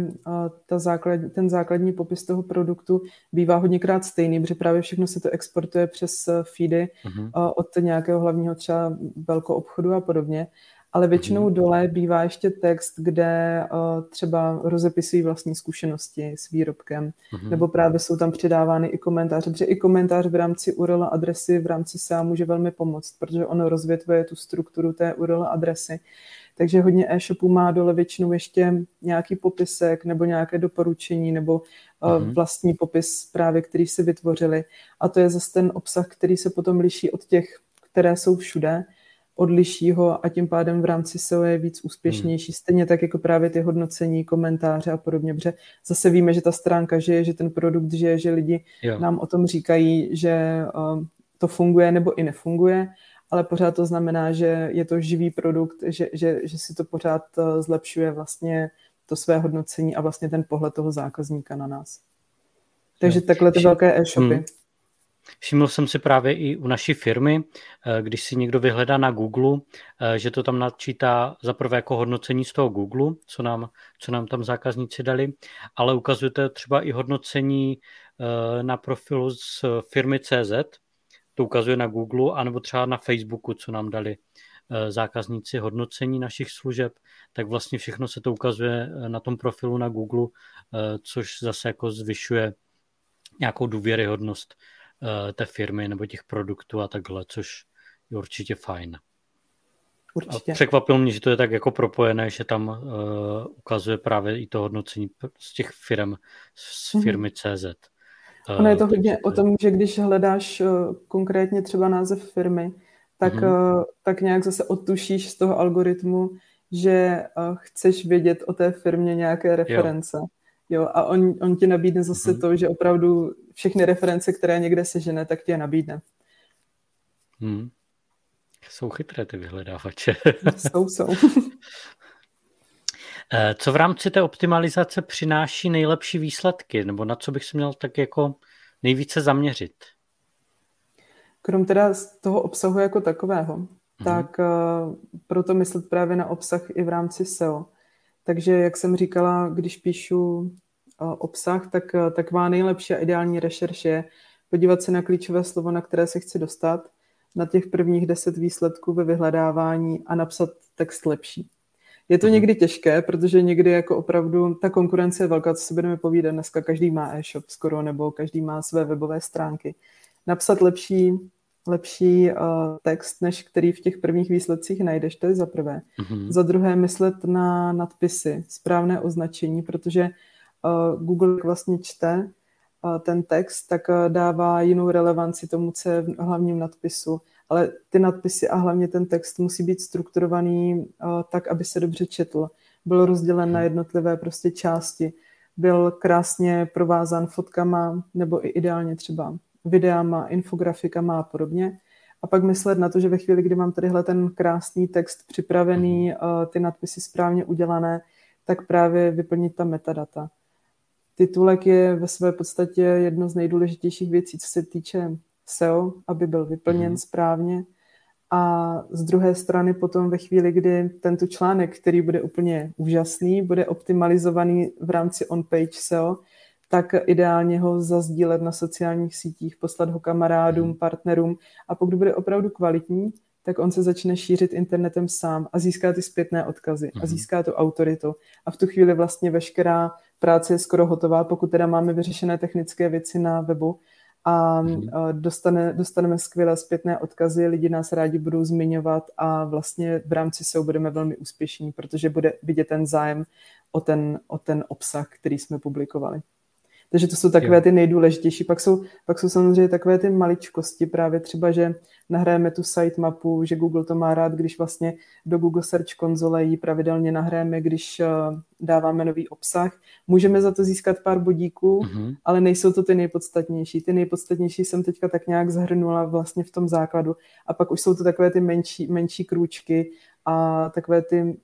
ta základ, ten základní popis toho produktu bývá hodněkrát stejný, protože právě všechno se to exportuje přes feedy hmm. od nějakého hlavního třeba velkou obchodu a podobně ale většinou mm. dole bývá ještě text, kde uh, třeba rozepisují vlastní zkušenosti s výrobkem, mm. nebo právě jsou tam přidávány i komentáře, protože i komentář v rámci URL adresy v rámci SEA může velmi pomoct, protože ono rozvětvuje tu strukturu té URL adresy. Takže hodně e-shopů má dole většinou ještě nějaký popisek nebo nějaké doporučení nebo uh, vlastní popis právě, který si vytvořili. A to je zase ten obsah, který se potom liší od těch, které jsou všude odliší ho a tím pádem v rámci SEO je víc úspěšnější. Hmm. Stejně tak jako právě ty hodnocení, komentáře a podobně, protože zase víme, že ta stránka žije, že ten produkt žije, že lidi jo. nám o tom říkají, že uh, to funguje nebo i nefunguje, ale pořád to znamená, že je to živý produkt, že, že, že si to pořád uh, zlepšuje vlastně to své hodnocení a vlastně ten pohled toho zákazníka na nás. Takže takhle ty velké e-shopy. Hmm. Všiml jsem si právě i u naší firmy, eh, když si někdo vyhledá na Google, eh, že to tam načítá za prvé jako hodnocení z toho Google, co nám, co nám tam zákazníci dali, ale ukazujete třeba i hodnocení eh, na profilu z firmy CZ, to ukazuje na Google, anebo třeba na Facebooku, co nám dali zákazníci hodnocení našich služeb, tak vlastně všechno se to ukazuje na tom profilu na Google, což zase jako zvyšuje nějakou důvěryhodnost té firmy nebo těch produktů a takhle, což je určitě fajn. Určitě. A překvapilo mě, že to je tak jako propojené, že tam uh, ukazuje právě i to hodnocení z těch firm, z mhm. firmy mm-hmm. CZ. Uh, ono je to hodně o tom, že když hledáš uh, konkrétně třeba název firmy, tak, mm-hmm. uh, tak nějak zase odtušíš z toho algoritmu, že uh, chceš vědět o té firmě nějaké reference. Jo. Jo, a on, on ti nabídne zase mm-hmm. to, že opravdu všechny reference, které někde sežene, tak ti je nabídne. Hmm. Jsou chytré ty vyhledávače. jsou, jsou. Eh, co v rámci té optimalizace přináší nejlepší výsledky, nebo na co bych se měl tak jako nejvíce zaměřit? Krom teda z toho obsahu jako takového, mm-hmm. tak uh, proto myslet právě na obsah i v rámci SEO. Takže, jak jsem říkala, když píšu obsah, tak, tak má nejlepší a ideální rešerš je podívat se na klíčové slovo, na které se chci dostat, na těch prvních deset výsledků ve vyhledávání a napsat text lepší. Je to mhm. někdy těžké, protože někdy jako opravdu ta konkurence je velká, co si budeme povídat. Dneska každý má e-shop skoro, nebo každý má své webové stránky. Napsat lepší lepší uh, text, než který v těch prvních výsledcích najdeš, to je za prvé. Mm-hmm. Za druhé myslet na nadpisy, správné označení, protože uh, Google vlastně čte uh, ten text, tak uh, dává jinou relevanci tomu, co je v hlavním nadpisu. Ale ty nadpisy a hlavně ten text musí být strukturovaný uh, tak, aby se dobře četl. Byl rozdělen na mhm. jednotlivé prostě části. Byl krásně provázán fotkama nebo i ideálně třeba videama, infografikama a podobně. A pak myslet na to, že ve chvíli, kdy mám tadyhle ten krásný text připravený, mhm. eh, ty nadpisy správně udělané, tak právě vyplnit ta metadata. Titulek je ve své podstatě jedno z nejdůležitějších věcí, co se týče SEO, aby byl vyplněn mm. správně. A z druhé strany potom ve chvíli, kdy tento článek, který bude úplně úžasný, bude optimalizovaný v rámci on-page SEO, tak ideálně ho zazdílet na sociálních sítích, poslat ho kamarádům, hmm. partnerům a pokud bude opravdu kvalitní, tak on se začne šířit internetem sám a získá ty zpětné odkazy a hmm. získá tu autoritu. A v tu chvíli vlastně veškerá práce je skoro hotová, pokud teda máme vyřešené technické věci na webu a hmm. dostane, dostaneme skvělé zpětné odkazy, lidi nás rádi budou zmiňovat a vlastně v rámci SEO budeme velmi úspěšní, protože bude vidět ten zájem o ten, o ten obsah, který jsme publikovali. Takže to jsou takové ty nejdůležitější. Pak jsou, pak jsou samozřejmě takové ty maličkosti, právě třeba, že nahráme tu sitemapu, že Google to má rád, když vlastně do Google Search konzole ji pravidelně nahráme, když uh, dáváme nový obsah. Můžeme za to získat pár bodíků, mm-hmm. ale nejsou to ty nejpodstatnější. Ty nejpodstatnější jsem teďka tak nějak zhrnula vlastně v tom základu. A pak už jsou to takové ty menší, menší krůčky a takové ty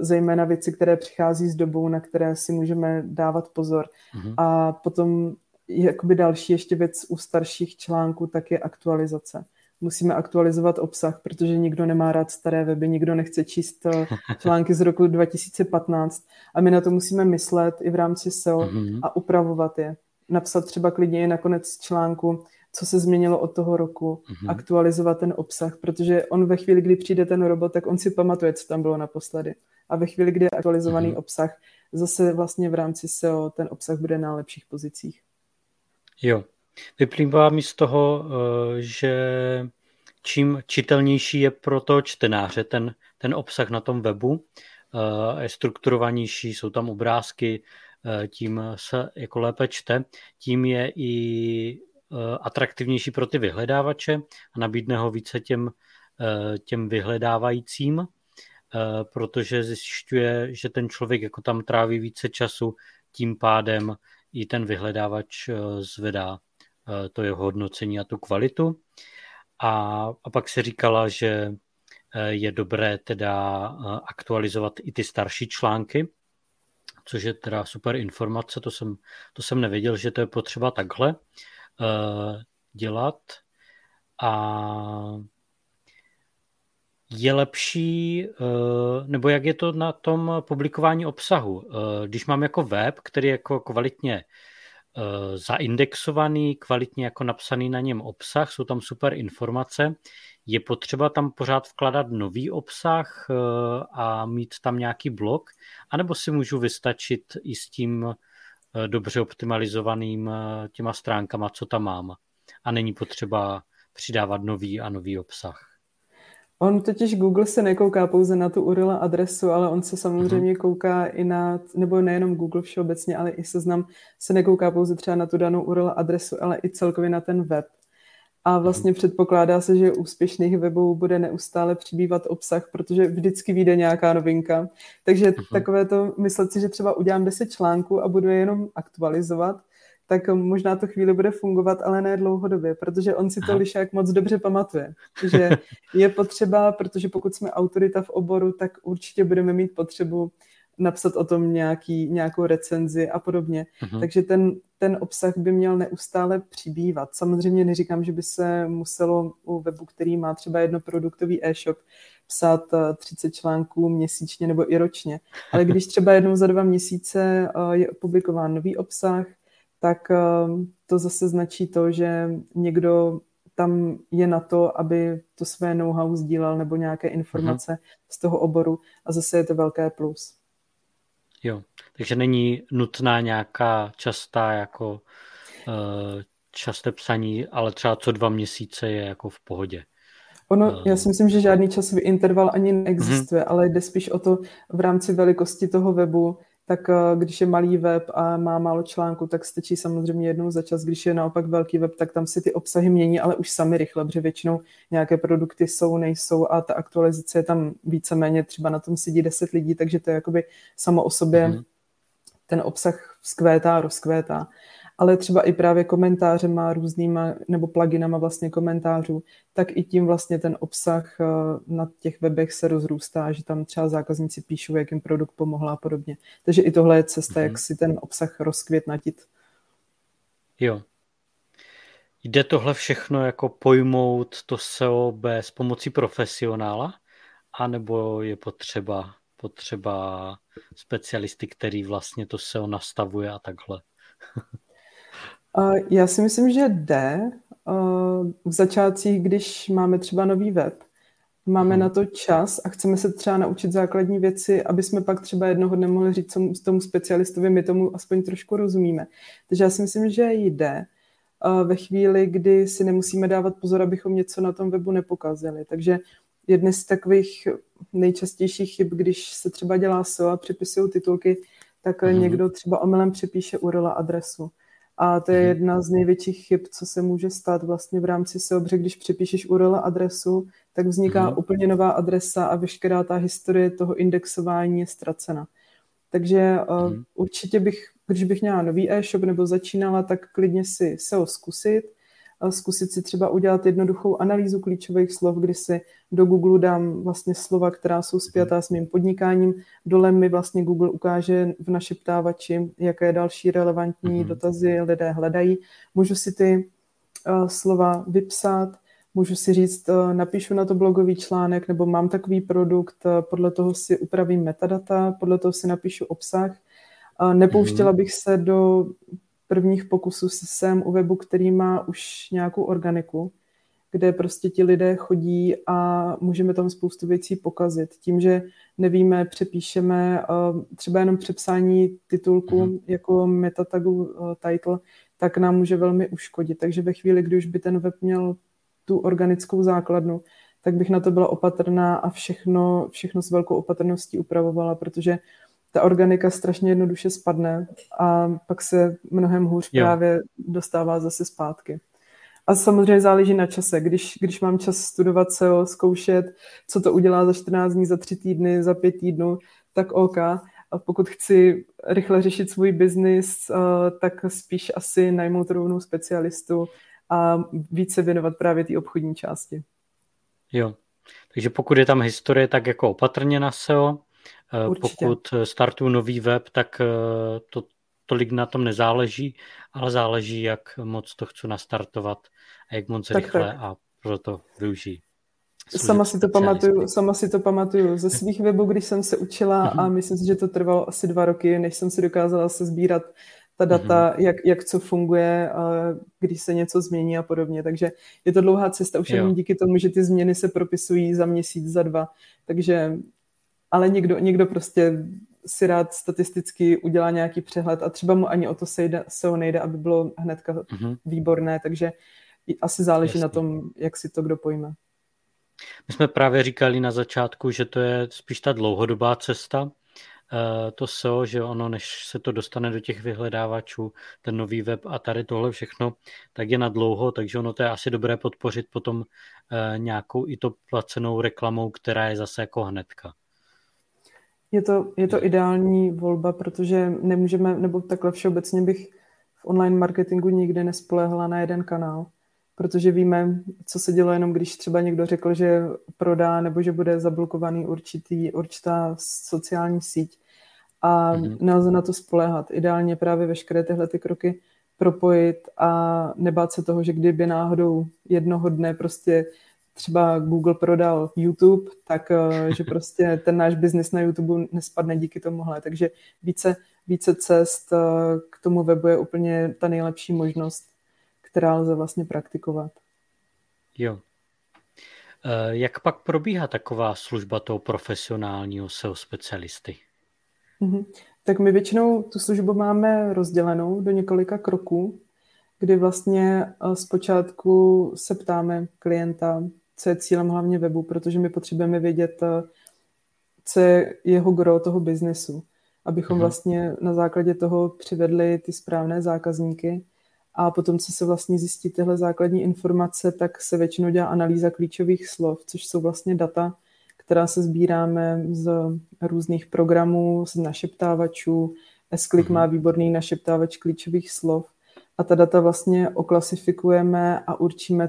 zejména věci, které přichází s dobou, na které si můžeme dávat pozor. Mm-hmm. A potom jakoby další ještě věc u starších článků, tak je aktualizace. Musíme aktualizovat obsah, protože nikdo nemá rád staré weby, nikdo nechce číst eh, články z roku 2015 a my na to musíme myslet i v rámci SEO mm-hmm. a upravovat je. Napsat třeba klidně i na konec článku, co se změnilo od toho roku, mm-hmm. aktualizovat ten obsah, protože on ve chvíli, kdy přijde ten robot, tak on si pamatuje, co tam bylo naposledy a ve chvíli, kdy je aktualizovaný mm-hmm. obsah, zase vlastně v rámci SEO ten obsah bude na lepších pozicích. Jo. Vyplývá mi z toho, eh, že čím čitelnější je pro to čtenáře ten, ten obsah na tom webu, eh, je strukturovanější, jsou tam obrázky, eh, tím se jako lépe čte, tím je i atraktivnější pro ty vyhledávače a nabídne ho více těm, těm vyhledávajícím protože zjišťuje, že ten člověk jako tam tráví více času, tím pádem i ten vyhledávač eh, zvedá eh, to jeho hodnocení a tu kvalitu. A, a pak se říkala, že je dobré teda aktualizovat i ty starší články, což je teda super informace, to jsem, to jsem nevěděl, že to je potřeba takhle dělat. A je lepší, eh, nebo jak je to na tom publikování obsahu? Eh, když mám jako web, který je jako kvalitně eh, zaindexovaný, kvalitně jako napsaný na něm obsah, jsou tam super informace, je potřeba tam pořád vkladat nový obsah a mít tam nějaký blok, anebo si můžu vystačit i s tím dobře optimalizovaným těma stránkama, co tam mám a není potřeba přidávat nový a nový obsah. On totiž Google se nekouká pouze na tu URL adresu, ale on se samozřejmě kouká i na, nebo nejenom Google všeobecně, ale i seznam se nekouká pouze třeba na tu danou URL adresu, ale i celkově na ten web. A vlastně předpokládá se, že úspěšných webů bude neustále přibývat obsah, protože vždycky vyjde nějaká novinka. Takže uh-huh. takové to myslet si, že třeba udělám 10 článků a budu je jenom aktualizovat, tak možná to chvíli bude fungovat, ale ne dlouhodobě, protože on si to lišák moc dobře pamatuje. Že je potřeba, protože pokud jsme autorita v oboru, tak určitě budeme mít potřebu napsat o tom nějaký, nějakou recenzi a podobně. Uh-huh. Takže ten, ten obsah by měl neustále přibývat. Samozřejmě neříkám, že by se muselo u webu, který má třeba jednoproduktový e-shop, psát 30 eh, článků měsíčně nebo i ročně. Ale když třeba jednou za dva měsíce eh, je publikován nový obsah, tak ehm, to zase značí to, že někdo tam je na to, aby to své know-how sdílel nebo nějaké informace uh-huh. z toho oboru a zase je to velké plus. Jo, takže není nutná nějaká častá jako uh, časté psaní, ale třeba co dva měsíce je jako v pohodě. Ono, uh, já si myslím, že žádný časový interval ani neexistuje, uh-huh. ale jde spíš o to v rámci velikosti toho webu, tak eh, když je malý web a má málo článku, tak stačí samozřejmě jednou za čas. Když je naopak velký web, tak tam si ty obsahy mění, ale už sami rychle, protože většinou nějaké produkty jsou, nejsou a ta aktualizace je tam víceméně, třeba na tom sedí 10 lidí, takže to je jakoby samo o sobě mm-hmm. ten obsah vzkvétá, rozkvétá ale třeba i právě komentářema různýma, nebo pluginama vlastně komentářů, tak i tím vlastně ten obsah eh, na těch webech se rozrůstá, že tam třeba zákazníci píšou, jak jim produkt pomohla a podobně. Takže i tohle je cesta, mm-hmm. jak si ten obsah rozkvětnatit. Jo. Jde tohle všechno jako pojmout to SEO bez pomocí profesionála? A nebo je potřeba, potřeba specialisty, který vlastně to SEO nastavuje a takhle? Já si myslím, že jde. V začátcích, když máme třeba nový web, máme hmm. na to čas a chceme se třeba naučit základní věci, aby jsme pak třeba jednoho dne mohli říct tomu specialistovi, my tomu aspoň trošku rozumíme. Takže já si myslím, že jde ve chvíli, kdy si nemusíme dávat pozor, abychom něco na tom webu nepokazili. Takže jedny z takových nejčastějších chyb, když se třeba dělá SEO a přepisují titulky, tak mm-hmm. někdo třeba omylem přepíše URL adresu. A to je mm-hmm. jedna z největších chyb, co se může stát vlastně v rámci SEO, protože když přepíšeš URL adresu, tak vzniká mm-hmm. úplně nová adresa a veškerá ta historie toho indexování je ztracena. Takže uh, určitě bych, když bych měla nový e-shop nebo začínala, tak klidně si SEO zkusit, zkusit si třeba udělat jednoduchou analýzu klíčových slov, kdy si do Google dám vlastně slova, která jsou spjatá s mým podnikáním. Dole mi vlastně Google ukáže v našeptávači, jaké další relevantní mm-hmm. dotazy lidé hledají. Můžu si ty uh, slova vypsat, můžu si říct, uh, napíšu na to blogový článek, nebo mám takový produkt, uh, podle toho si upravím metadata, podle toho si napíšu obsah. Nepouštěla mm-hmm. bych se do prvních pokusů jsem u webu, který má už nějakou organiku, kde prostě ti lidé chodí a můžeme tam spoustu věcí pokazit. Tím, že nevíme, přepíšeme eh, třeba jenom přepsání titulku mm-hmm. jako metatagu eh, title, tak nám může velmi uškodit. Takže ve chvíli, kdy už by ten web měl tu organickou základnu, tak bych na to byla opatrná a všechno, všechno s velkou opatrností upravovala, protože ta organika strašně jednoduše spadne a pak se mnohem hůř jo. právě dostává zase zpátky. A samozřejmě záleží na čase. Když, když mám čas studovat SEO, zkoušet, co to udělá za 14 dní, za 3 týdny, za 5 týdnů, tak OK. A pokud chci rychle řešit svůj biznis, eh, tak spíš asi najmout rovnou specialistu a více věnovat právě té obchodní části. Jo, takže pokud je tam historie, tak jako opatrně na SEO, Určitě. Pokud startuju nový web, tak eh, to tolik na tom nezáleží, ale záleží, jak moc to chci nastartovat a jak moc tak, rychle tak. a proto využijí. Sama si, to pamatuju, sama si to pamatuju ze svých webů, když jsem se učila a myslím si, že to trvalo asi dva roky, než jsem si dokázala se sbírat ta data, mm-hmm. jak, jak co funguje, když se něco změní a podobně. Takže je to dlouhá cesta, už jenom díky tomu, že ty změny se propisují za měsíc, za dva. Takže ale někdo, někdo prostě si rád statisticky udělá nějaký přehled a třeba mu ani o to sejde, SEO nejde, aby bylo hnedka mm-hmm. výborné, takže asi záleží Jasně. na tom, jak si to kdo pojme. My jsme právě říkali na začátku, že to je spíš ta dlouhodobá cesta, eh, to SEO, že ono, než se to dostane do těch vyhledávačů, ten nový web a tady tohle všechno, tak je na dlouho, takže ono to je asi dobré podpořit potom eh, nějakou i to placenou reklamou, která je zase jako hnedka. Je to, je to ideální volba, protože nemůžeme, nebo takhle všeobecně bych v online marketingu nikdy nespolehla na jeden kanál, protože víme, co se dělo jenom, když třeba někdo řekl, že prodá nebo že bude zablokovaný určitý, určitá sociální síť a mm-hmm. nelze na to spolehat. Ideálně právě veškeré tyhle ty kroky propojit a nebát se toho, že kdyby náhodou jednoho dne prostě třeba Google prodal YouTube, tak eh, že prostě ten náš biznis na YouTube nespadne díky tomuhle. Takže více, více cest eh, k tomu webu je úplně ta nejlepší možnost, která lze vlastně praktikovat. Jo. Eh, jak pak probíhá taková služba toho profesionálního SEO specialisty? Mm-hmm. Tak my většinou tu službu máme rozdělenou do několika kroků, kdy vlastně zpočátku se ptáme klienta, co je cílem hlavně webu, protože my potřebujeme vědět, eh, co je jeho gro toho biznesu, abychom mm-hmm. vlastně na základě toho přivedli ty správné zákazníky a potom, co se vlastně zjistí tyhle základní informace, tak se většinou dělá analýza klíčových slov, což jsou vlastně data, která se sbíráme z různých programů, z našeptávačů. S-Click mm-hmm. má výborný našeptávač klíčových slov a ta data vlastně oklasifikujeme a určíme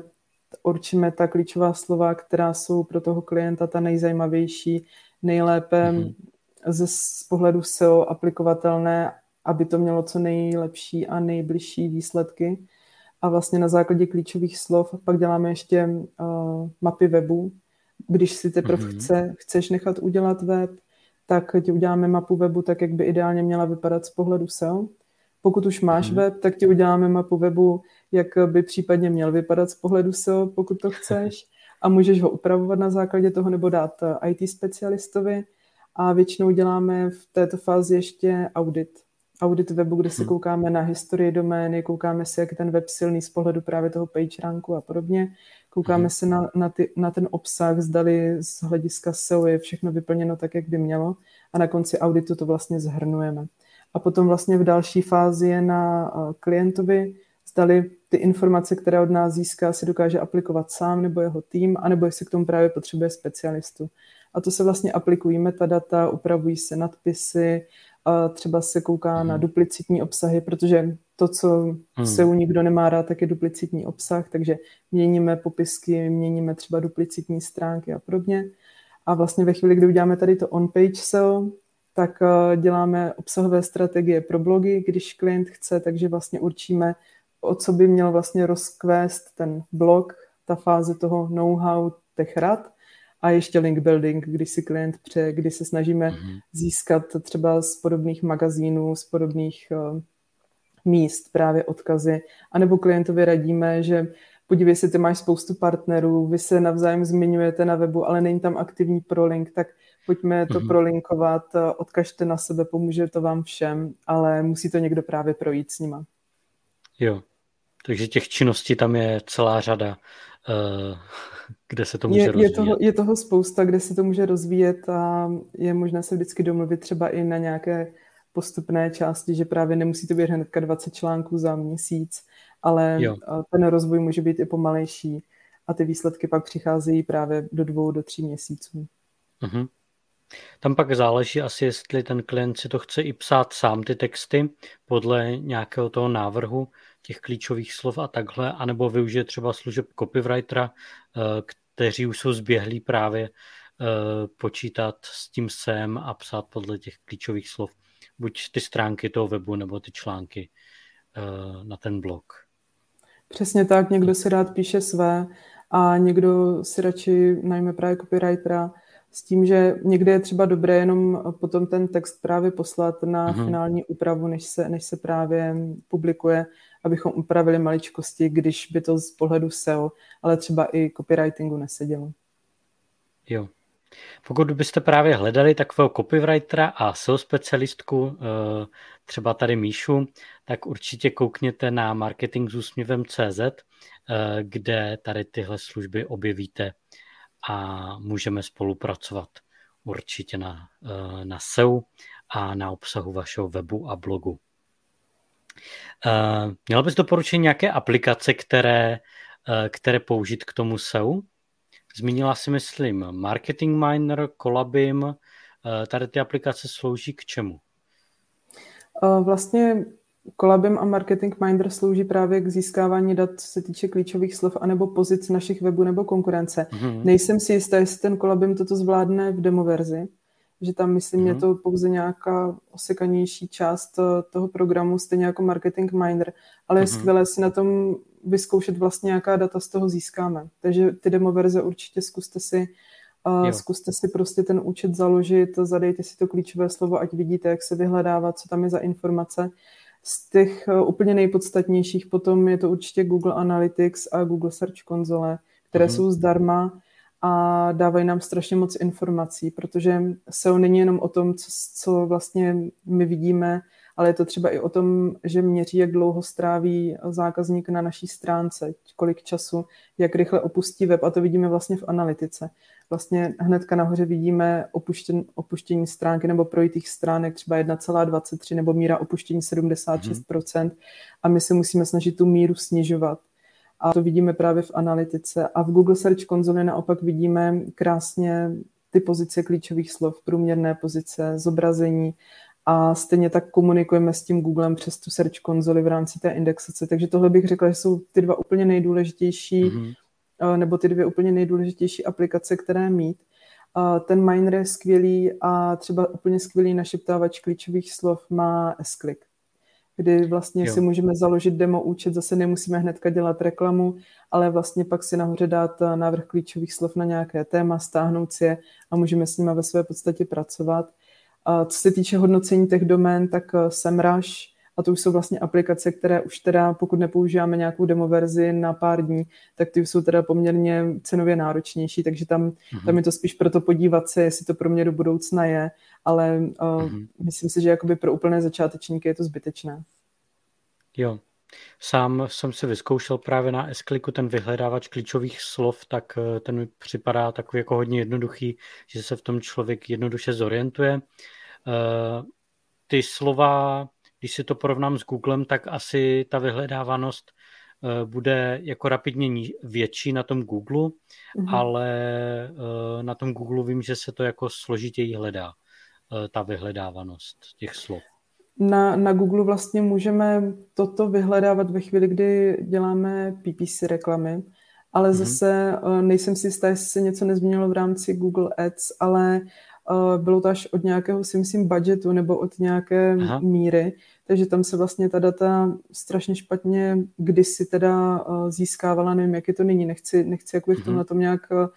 určíme ta klíčová slova, která jsou pro toho klienta ta nejzajímavější, nejlépe mm-hmm. ze z pohledu SEO aplikovatelné, aby to mělo co nejlepší a nejbližší výsledky. A vlastně na základě klíčových slov pak děláme ještě uh, mapy webu. Když si teprve mm-hmm. chce, chceš nechat udělat web, tak ti uděláme mapu webu tak, jak by ideálně měla vypadat z pohledu SEO. Pokud už máš mm-hmm. web, tak ti uděláme mapu webu, jak by případně měl vypadat z pohledu SEO, pokud to chceš. A můžeš ho upravovat na základě toho nebo dát eh, IT specialistovi. A většinou děláme v této fázi ještě audit. audit webu, kde se hmm. koukáme na historii domény, koukáme si, jak je ten web silný z pohledu právě toho page ranku a podobně. Koukáme hmm. se na, na, ty, na ten obsah, zdali z hlediska SEO je všechno vyplněno tak, jak by mělo a na konci auditu to vlastně zhrnujeme. A potom vlastně v další fázi je na klientovi, zdali ty informace, které od nás získá, si dokáže aplikovat sám nebo jeho tým, anebo jestli k tomu právě potřebuje specialistu. A to se vlastně aplikují metadata, upravují se nadpisy, a třeba se kouká hmm. na duplicitní obsahy, protože to, co hmm. se u nikdo nemá rád, tak je duplicitní obsah, takže měníme popisky, měníme třeba duplicitní stránky a podobně. A vlastně ve chvíli, kdy uděláme tady to on-page SEO, tak eh, děláme obsahové strategie pro blogy, když klient chce, takže vlastně určíme, o co by měl vlastně rozkvést ten blog, ta fáze toho know-how těch rad a ještě link building, když si klient přeje, kdy se snažíme mm-hmm. získat třeba z podobných magazínů, z podobných uh, míst právě odkazy, anebo klientovi radíme, že podívej se, ty máš spoustu partnerů, vy se navzájem zmiňujete na webu, ale není tam aktivní prolink, tak pojďme to mm-hmm. prolinkovat, odkažte na sebe, pomůže to vám všem, ale musí to někdo právě projít s nima. Jo, takže těch činností tam je celá řada, eh, kde se to může je, rozvíjet. Je toho, je toho spousta, kde se to může rozvíjet a je možné se vždycky domluvit třeba i na nějaké postupné části, že právě nemusí to být hnedka 20 článků za měsíc, ale jo. ten rozvoj může být i pomalejší a ty výsledky pak přicházejí právě do dvou, do tří měsíců. Uh-huh. Tam pak záleží asi, jestli ten klient si to chce i psát sám ty texty podle nějakého toho návrhu těch klíčových slov a takhle, anebo využije třeba služeb copywritera, eh, kteří už jsou zběhlí právě eh, počítat s tím sem a psát podle těch klíčových slov buď ty stránky toho webu nebo ty články eh, na ten blog. Přesně tak, někdo si rád píše své a někdo si radši najme právě copywritera s tím, že někde je třeba dobré jenom potom ten text právě poslat na uh-huh. finální úpravu, než se, než se právě publikuje, abychom upravili maličkosti, když by to z pohledu SEO, ale třeba i copywritingu nesedělo. Jo. Pokud byste právě hledali takového copywritera a SEO specialistku, eh, třeba tady Míšu, tak určitě koukněte na marketing s úsměvem CZ, eh, kde tady tyhle služby objevíte a můžeme spolupracovat určitě na, eh, na SEO a na obsahu vašeho webu a blogu. Měl bys doporučit nějaké aplikace, které, které použít k tomu SEO? Zmínila si, myslím, Marketing Miner, Colabim. Eh, tady ty aplikace slouží k čemu? Eh, vlastně Colabim a Marketing Minder slouží právě k získávání dat, co se týče klíčových slov, anebo pozic našich webů nebo konkurence. Mm-hmm. Nejsem si jistá, jestli ten Colabim toto zvládne v demo verzi, že tam, myslím, mm-hmm. je to pouze nějaká osekanější část eh, toho programu, stejně jako Marketing Minder, ale je mm-hmm. skvělé si na tom vyzkoušet vlastně, jaká data z toho získáme. Takže ty demo verze určitě zkuste si uh, zkuste si prostě ten účet založit, zadejte si to klíčové slovo, ať vidíte, jak se vyhledává, co tam je za informace. Z těch uh, úplně nejpodstatnějších potom je to určitě Google Analytics a Google Search konzole, které mm-hmm. jsou zdarma a dávají nám strašně moc informací, protože SEO není jenom o tom, co, co vlastně my vidíme ale je to třeba i o tom, že měří, jak dlouho stráví zákazník na naší stránce, kolik času, jak rychle opustí web a to vidíme vlastně v analytice. Vlastně hnedka nahoře vidíme opuštěn, opuštění stránky nebo projitých stránek třeba 1,23 nebo míra opuštění 76% hmm. a my se musíme snažit tu míru snižovat. A to vidíme právě v analytice. A v Google Search konzoli naopak vidíme krásně ty pozice klíčových slov, průměrné pozice, zobrazení a stejně tak komunikujeme s tím Googlem přes tu search konzoli v rámci té indexace. Takže tohle bych řekla, že jsou ty dva úplně nejdůležitější, mm-hmm. Nebo ty dvě úplně nejdůležitější aplikace, které mít. Ten miner je skvělý a třeba úplně skvělý našeptávač klíčových slov má S-Click, kdy vlastně jo. si můžeme založit demo účet, zase nemusíme hnedka dělat reklamu, ale vlastně pak si nahoře dát návrh klíčových slov na nějaké téma, stáhnout si je a můžeme s nimi ve své podstatě pracovat. Co se týče hodnocení těch domén, tak eh, SEMrush A to už jsou vlastně aplikace, které už teda, pokud nepoužíváme nějakou demo verzi na pár dní, tak ty už jsou teda poměrně cenově náročnější, takže tam, mm-hmm. tam je to spíš proto podívat se, jestli to pro mě do budoucna je, ale uh, mm-hmm. myslím si, že jakoby pro úplné začátečníky je to zbytečné. Jo, Sám jsem si vyzkoušel právě na s ten vyhledávač klíčových slov, tak eh, ten mi připadá takový jako hodně jednoduchý, že se v tom člověk jednoduše zorientuje. Eh, ty slova, když si to porovnám s Googlem, tak asi ta vyhledávanost eh, bude jako rapidně větší na tom Google, mm-hmm. ale na tom Google vím, že se to jako složitěji hledá, ta vyhledávanost těch slov na, na Google vlastně můžeme toto vyhledávat ve chvíli, kdy děláme PPC reklamy, ale mm-hmm. zase nejsem si jistá, jestli se něco nezměnilo v rámci Google Ads, ale bylo to až od nějakého, si myslím, budgetu nebo od nějaké Aha. míry, takže tam se vlastně ta data strašně špatně kdysi teda uh, získávala, nevím, jak je to nyní, nechci, nechci jakoby v tom na tom nějak uh,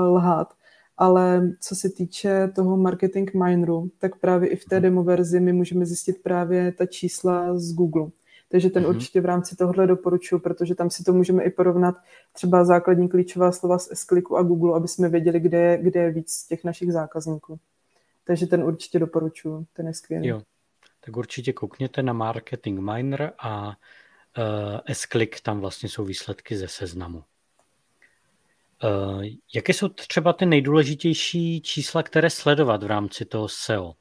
lhát ale co se týče toho marketing mineru, tak právě i v té mhm. demo verzi my můžeme zjistit právě ta čísla z Google. Takže ten mm-hmm. určitě v rámci tohohle doporučuji, protože tam si to můžeme i porovnat třeba základní klíčová slova z s a Google, aby jsme věděli, kde je, kde je víc těch našich zákazníků. Takže ten určitě doporučuji, ten je skvělý. Jo, tak určitě koukněte na Marketing Miner a uh, s tam vlastně jsou výsledky ze seznamu. Uh, jaké jsou třeba ty nejdůležitější čísla, které sledovat v rámci toho SEO? Uh,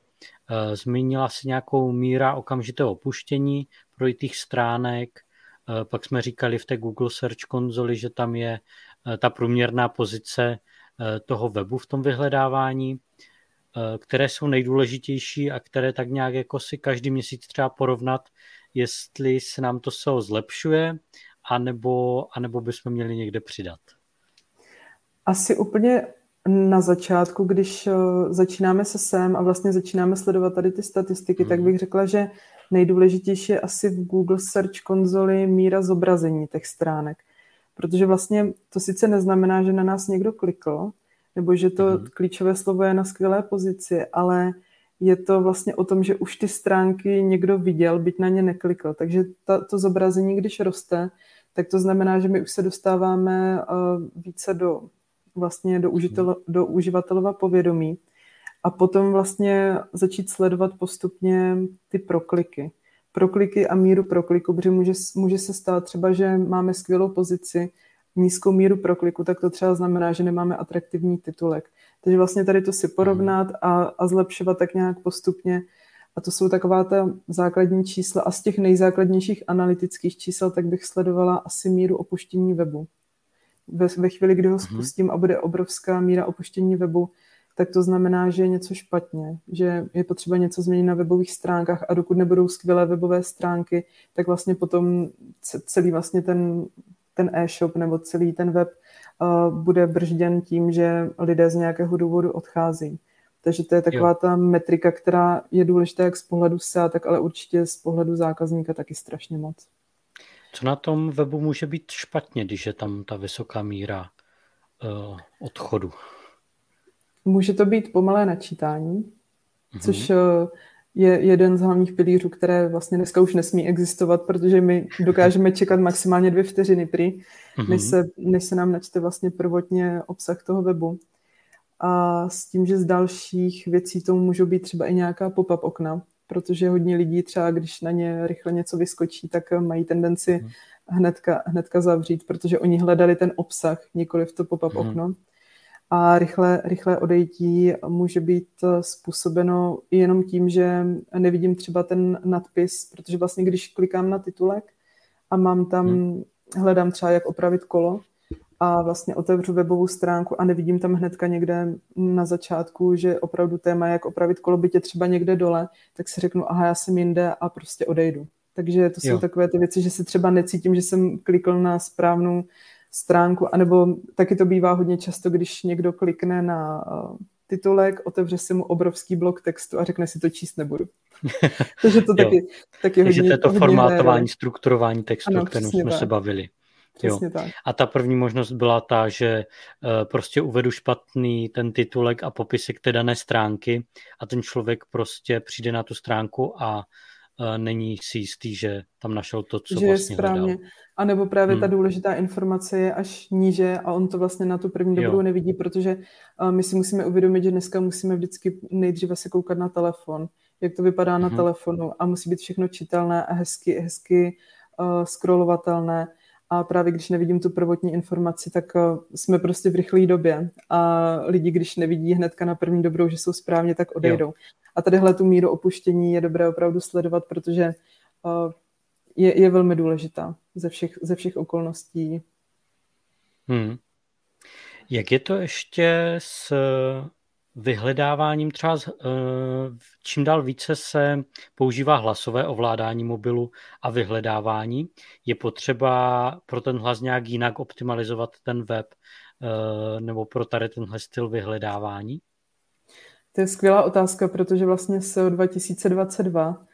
zmínila si nějakou míra okamžitého opuštění projitých stránek, uh, pak jsme říkali v té Google Search konzoli, že tam je ta průměrná pozice toho webu v tom vyhledávání, které jsou nejdůležitější a které tak nějak jako si každý měsíc třeba porovnat, jestli se nám to SEO zlepšuje, anebo, anebo bychom měli někde přidat. Asi úplně na začátku, když eh, začínáme se sem a vlastně začínáme sledovat tady ty statistiky, mm. tak mhm. bych řekla, že nejdůležitější je asi v Google Search konzoli míra zobrazení těch stránek. Protože vlastně to sice neznamená, že na nás někdo klikl, nebo že to mm. klíčové slovo je na skvělé pozici, ale je to vlastně o tom, že už ty stránky někdo viděl, byť na ně neklikl. Takže ta, to zobrazení, když roste, tak to znamená, že my už se dostáváme uh, více do vlastně do, užitel, do uživatelova povědomí a potom vlastně začít sledovat postupně ty prokliky. Prokliky a míru prokliku, protože může, může se stát třeba, že máme skvělou pozici, nízkou míru prokliku, tak to třeba znamená, že nemáme atraktivní titulek. Takže vlastně tady to si porovnat a, a zlepšovat tak nějak postupně. A to jsou taková ta základní čísla. A z těch nejzákladnějších analytických čísel, tak bych sledovala asi míru opuštění webu ve, ve chvíli, kdy ho mhm. spustím a bude obrovská míra opuštění webu, tak to znamená, že je něco špatně, že je potřeba něco změnit na webových stránkách a dokud nebudou skvělé webové stránky, tak vlastně potom celý vlastně ten, ten e-shop nebo celý ten web uh, bude bržděn tím, že lidé z nějakého důvodu odchází. Takže to je taková jo. ta metrika, která je důležitá jak z pohledu SEA, tak ale určitě z pohledu zákazníka taky strašně moc. Co na tom webu může být špatně, když je tam ta vysoká míra uh, odchodu? Může to být pomalé načítání, mm-hmm. což uh, je jeden z hlavních pilířů, které vlastně dneska už nesmí existovat, protože my dokážeme čekat maximálně dvě vteřiny prý, mm-hmm. než, se, než se nám načte vlastně prvotně obsah toho webu. A s tím, že z dalších věcí tomu můžou být třeba i nějaká pop-up okna, protože hodně lidí třeba, když na ně rychle něco vyskočí, tak mají tendenci hmm. hnedka, hnedka zavřít, protože oni hledali ten obsah, nikoli v to pop-up hmm. okno. A rychle, rychle odejítí může být způsobeno jenom tím, že nevidím třeba ten nadpis, protože vlastně když klikám na titulek a mám tam, hmm. hledám třeba jak opravit kolo, a vlastně otevřu webovou stránku a nevidím tam hnedka někde na začátku, že opravdu téma jak opravit kolobytě třeba někde dole, tak si řeknu, aha, já jsem jinde a prostě odejdu. Takže to jsou jo. takové ty věci, že se třeba necítím, že jsem klikl na správnou stránku, anebo taky to bývá hodně často, když někdo klikne na uh, titulek, otevře si mu obrovský blok textu a řekne si to číst nebudu. Takže to taky, taky hodně, Takže to je to formátování, strukturování textu, o kterém jsme tak. se bavili. Přesně jo. tak. A ta první možnost byla ta, že uh, prostě uvedu špatný ten titulek a popisek té dané stránky a ten člověk prostě přijde na tu stránku a není si jistý, že tam našel to, co že vlastně je správně. hledal. A nebo právě hmm. ta důležitá informace je až níže a on to vlastně na tu první dobrou nevidí, protože my si musíme uvědomit, že dneska musíme vždycky nejdříve se koukat na telefon, jak to vypadá hmm. na mhm. telefonu a musí být všechno čitelné a hezky, hezky uh, scrollovatelné. A právě když nevidím tu prvotní informaci, tak uh, jsme prostě v rychlé době. A lidi, když nevidí hnedka na první dobrou, že jsou správně, tak odejdou. Jo. A tadyhle tu míru opuštění je dobré opravdu sledovat, protože uh, je, je velmi důležitá ze všech, ze všech okolností. Hmm. Jak je to ještě s vyhledáváním třeba uh, čím dál více se používá hlasové ovládání mobilu a vyhledávání. Je potřeba pro ten hlas nějak jinak optimalizovat ten web uh, nebo pro tady tenhle styl vyhledávání? To je skvělá otázka, protože vlastně SEO 2022,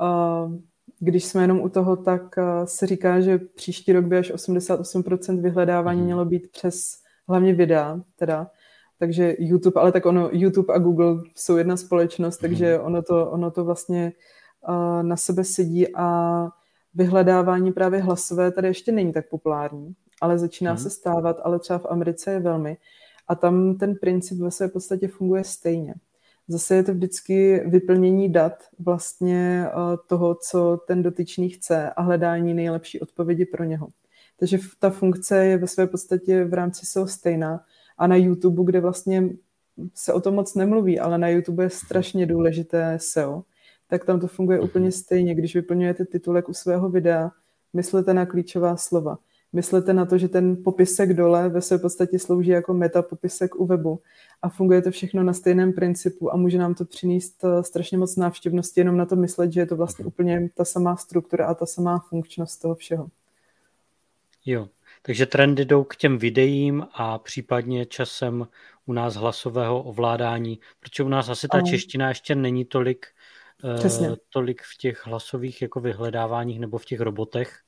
uh, když jsme jenom u toho, tak se říká, že příští rok by až 88% vyhledávání hmm. mělo být přes hlavně videa, teda takže YouTube, ale tak ono, YouTube a Google jsou jedna společnost, mm. takže ono to, ono to vlastně uh, na sebe sedí a vyhledávání právě hlasové tady ještě není tak populární, ale začíná mm. se stávat, ale třeba v Americe je velmi. A tam ten princip ve své podstatě funguje stejně. Zase je to vždycky vyplnění dat vlastně uh, toho, co ten dotyčný chce a hledání nejlepší odpovědi pro něho. Takže ta funkce je ve své podstatě v rámci SEO stejná a na YouTube, kde vlastně se o tom moc nemluví, ale na YouTube je strašně důležité SEO, tak tam to funguje mhm. úplně stejně. Když vyplňujete titulek u svého videa, myslete na klíčová slova. Myslete na to, že ten popisek dole ve své podstatě slouží jako meta popisek u webu a funguje to všechno na stejném principu a může nám to přinést eh, strašně moc návštěvnosti, jenom na to myslet, že je to vlastně úplně ta samá struktura a ta samá funkčnost toho všeho. Jo, takže trendy jdou k těm videím a případně časem u nás hlasového ovládání, protože u nás asi ta čeština ještě není tolik, uh, tolik v těch hlasových jako vyhledáváních nebo v těch robotech.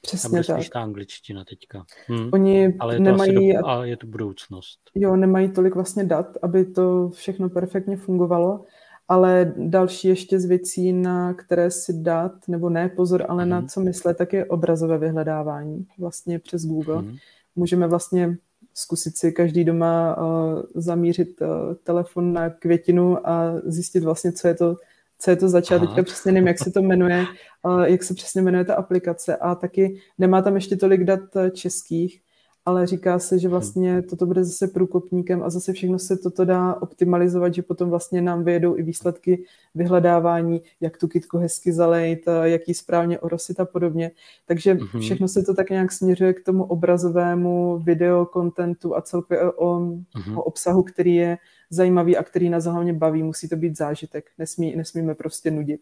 Přesně Tam je tak. ta angličtina teďka. Hm. Oni ale je nemají, to asi do, ale je to budoucnost. Jo, nemají tolik vlastně dat, aby to všechno perfektně fungovalo ale další ještě z věcí, na které si dát, nebo ne pozor, ale mm. na mhm. co myslet, tak je obrazové vyhledávání vlastně přes Google. Mm. Můžeme vlastně zkusit si každý doma uh, zamířit uh, telefon na květinu a zjistit vlastně, co je to, co je to začát. Teďka přesně nevím, jak se to jmenuje, uh, jak se přesně jmenuje ta aplikace a taky nemá tam ještě tolik dat českých, ale říká se, že vlastně toto bude zase průkopníkem a zase všechno se toto dá optimalizovat, že potom vlastně nám vyjedou i výsledky vyhledávání, jak tu kytku hezky zalejt, jak ji správně orosit a podobně. Takže mm-hmm. všechno se to tak nějak směřuje k tomu obrazovému videokontentu a celkově o, mm-hmm. o obsahu, který je zajímavý a který nás hlavně baví. Musí to být zážitek, Nesmí, nesmíme prostě nudit.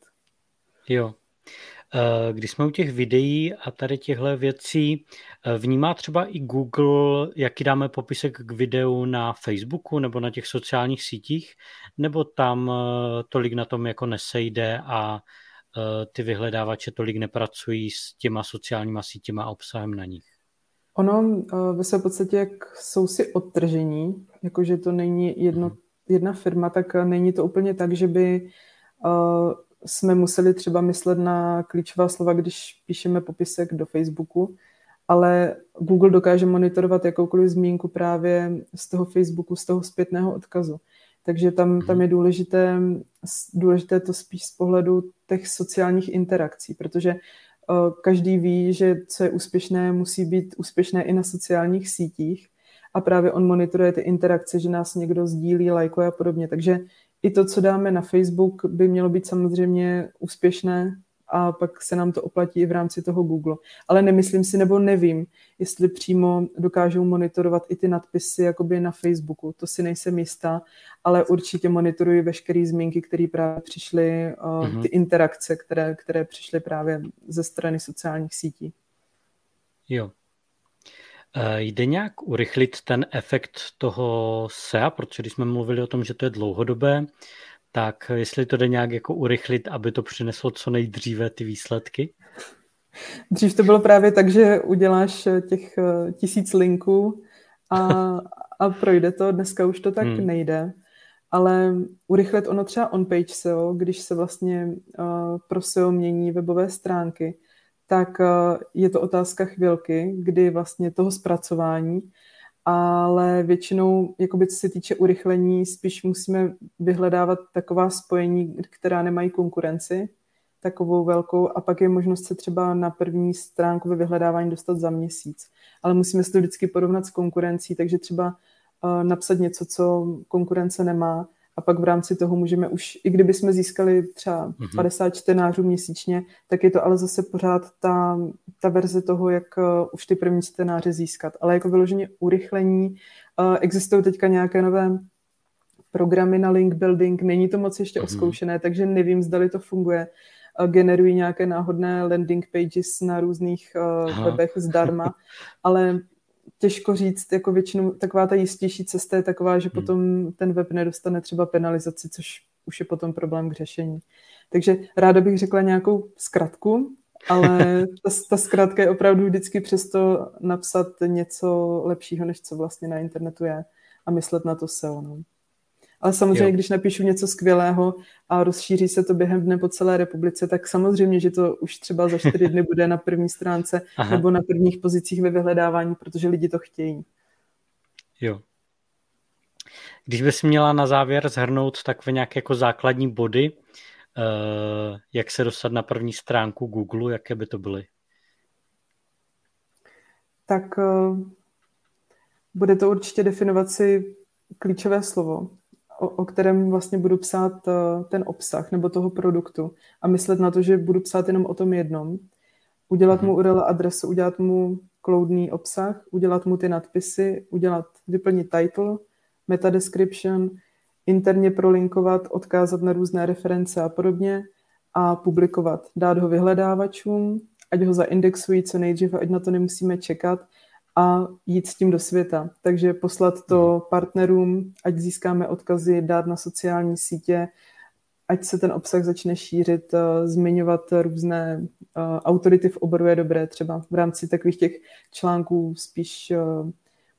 Jo, Eh, když jsme u těch videí a tady těchto věcí, eh, vnímá třeba i Google, jaký dáme popisek k videu na Facebooku nebo na těch sociálních sítích, nebo tam eh, tolik na tom jako nesejde a ty vyhledávače tolik nepracují s těma sociálníma sítěma a obsahem na nich? Ono ve své podstatě, jak jsou si odtržení, jakože to není jedno, mhm. jedna firma, tak není to úplně tak, že by jsme museli třeba myslet na klíčová slova, když píšeme popisek do Facebooku, ale Google dokáže monitorovat jakoukoliv zmínku právě z toho Facebooku, z toho zpětného odkazu. Takže tam, tam je důležité, důležité to spíš z pohledu těch sociálních interakcí, protože uh, každý ví, že co je úspěšné, musí být úspěšné i na sociálních sítích a právě on monitoruje ty interakce, že nás někdo sdílí, lajkuje a podobně. Takže i to, co dáme na Facebook, by mělo být samozřejmě úspěšné a pak se nám to oplatí i v rámci toho Google. Ale nemyslím si, nebo nevím, jestli přímo dokážou monitorovat i ty nadpisy jakoby na Facebooku. To si nejsem jistá, ale určitě monitoruji veškeré zmínky, které právě přišly, mm-hmm. ty interakce, které, které přišly právě ze strany sociálních sítí. Jo, Eh, jde nějak urychlit ten efekt toho SEA, protože když jsme mluvili o tom, že to je dlouhodobé, tak jestli to jde nějak jako urychlit, aby to přineslo co nejdříve ty výsledky? Dřív to bylo právě tak, že uděláš eh, těch eh, tisíc linků a, a projde to. Dneska už to tak hmm. nejde. ale urychlit ono třeba on-page SEO, když se vlastně uh, pro SEO mění webové stránky, tak uh, je to otázka chvilky, kdy vlastně toho zpracování, ale většinou, jakoby co se týče urychlení, spíš musíme vyhledávat taková spojení, která nemají konkurenci, takovou velkou, a pak je možnost se třeba na první stránku ve vyhledávání dostat za měsíc. Ale musíme se to vždycky porovnat s konkurencí, takže třeba uh, napsat něco, co konkurence nemá, a pak v rámci toho můžeme už, i kdyby jsme získali třeba mm-hmm. 50 čtenářů měsíčně, tak je to ale zase pořád ta, ta verze toho, jak uh, už ty první čtenáře získat. Ale jako vyloženě urychlení, uh, existují teďka nějaké nové programy na link building, není to moc ještě mm-hmm. oskoušené, takže nevím, zdali to funguje. Uh, generují nějaké náhodné landing pages na různých uh, webech zdarma, ale těžko říct, jako většinou taková ta jistější cesta je taková, že hmm. potom ten web nedostane třeba penalizaci, což už je potom problém k řešení. Takže ráda bych řekla nějakou zkratku, ale ta, ta zkrátka je opravdu vždycky přesto napsat něco lepšího, než co vlastně na internetu je a myslet na to SEO. No. Ale samozřejmě, jo. když napíšu něco skvělého a rozšíří se to během dne po celé republice, tak samozřejmě, že to už třeba za čtyři dny bude na první stránce Aha. nebo na prvních pozicích ve vyhledávání, protože lidi to chtějí. Jo. Když bys měla na závěr zhrnout takové nějaké jako základní body, uh, jak se dostat na první stránku Google, jaké by to byly? Tak uh, bude to určitě definovat si klíčové slovo, o, o kterém vlastně budu psát uh, ten obsah nebo toho produktu a myslet na to, že budu psát jenom o tom jednom. Udělat mu mhm. URL adresu, udělat mu cloudný obsah, udělat mu ty nadpisy, udělat, vyplnit title, meta description, interně prolinkovat, odkázat na různé reference a podobně a publikovat. Dát ho vyhledávačům, ať ho zaindexují co nejdříve, ať na to nemusíme čekat a jít s tím do světa. Takže poslat to mhm. partnerům, ať získáme odkazy, dát na sociální sítě, ať se ten obsah začne šířit, eh, zmiňovat různé eh, autority v oboru je dobré, třeba v rámci takových těch článků spíš eh,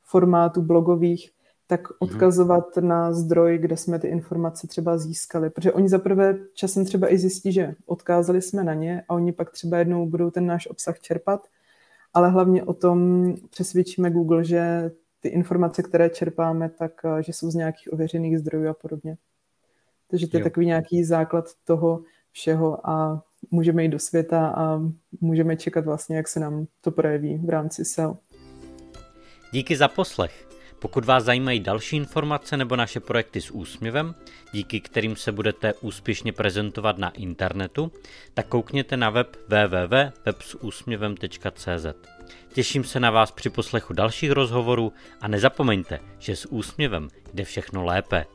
formátů blogových, tak mhm. odkazovat na zdroj, kde jsme ty informace třeba získali. Protože oni zaprvé časem třeba i zjistí, že odkázali jsme na ně a oni pak třeba jednou budou ten náš obsah čerpat ale hlavně o tom přesvědčíme Google, že ty informace, které čerpáme, tak eh, že jsou z nějakých ověřených zdrojů a podobně. Takže to je jo. takový nějaký základ toho všeho a můžeme jít do světa a můžeme čekat vlastně, jak se nám to projeví v rámci SEO. Díky za poslech. Pokud vás zajímají další informace nebo naše projekty s úsměvem, díky kterým se budete úspěšně prezentovat na internetu, tak koukněte na web www.websúsměvem.cz. Těším se na vás při poslechu dalších rozhovorů a nezapomeňte, že s úsměvem jde všechno lépe.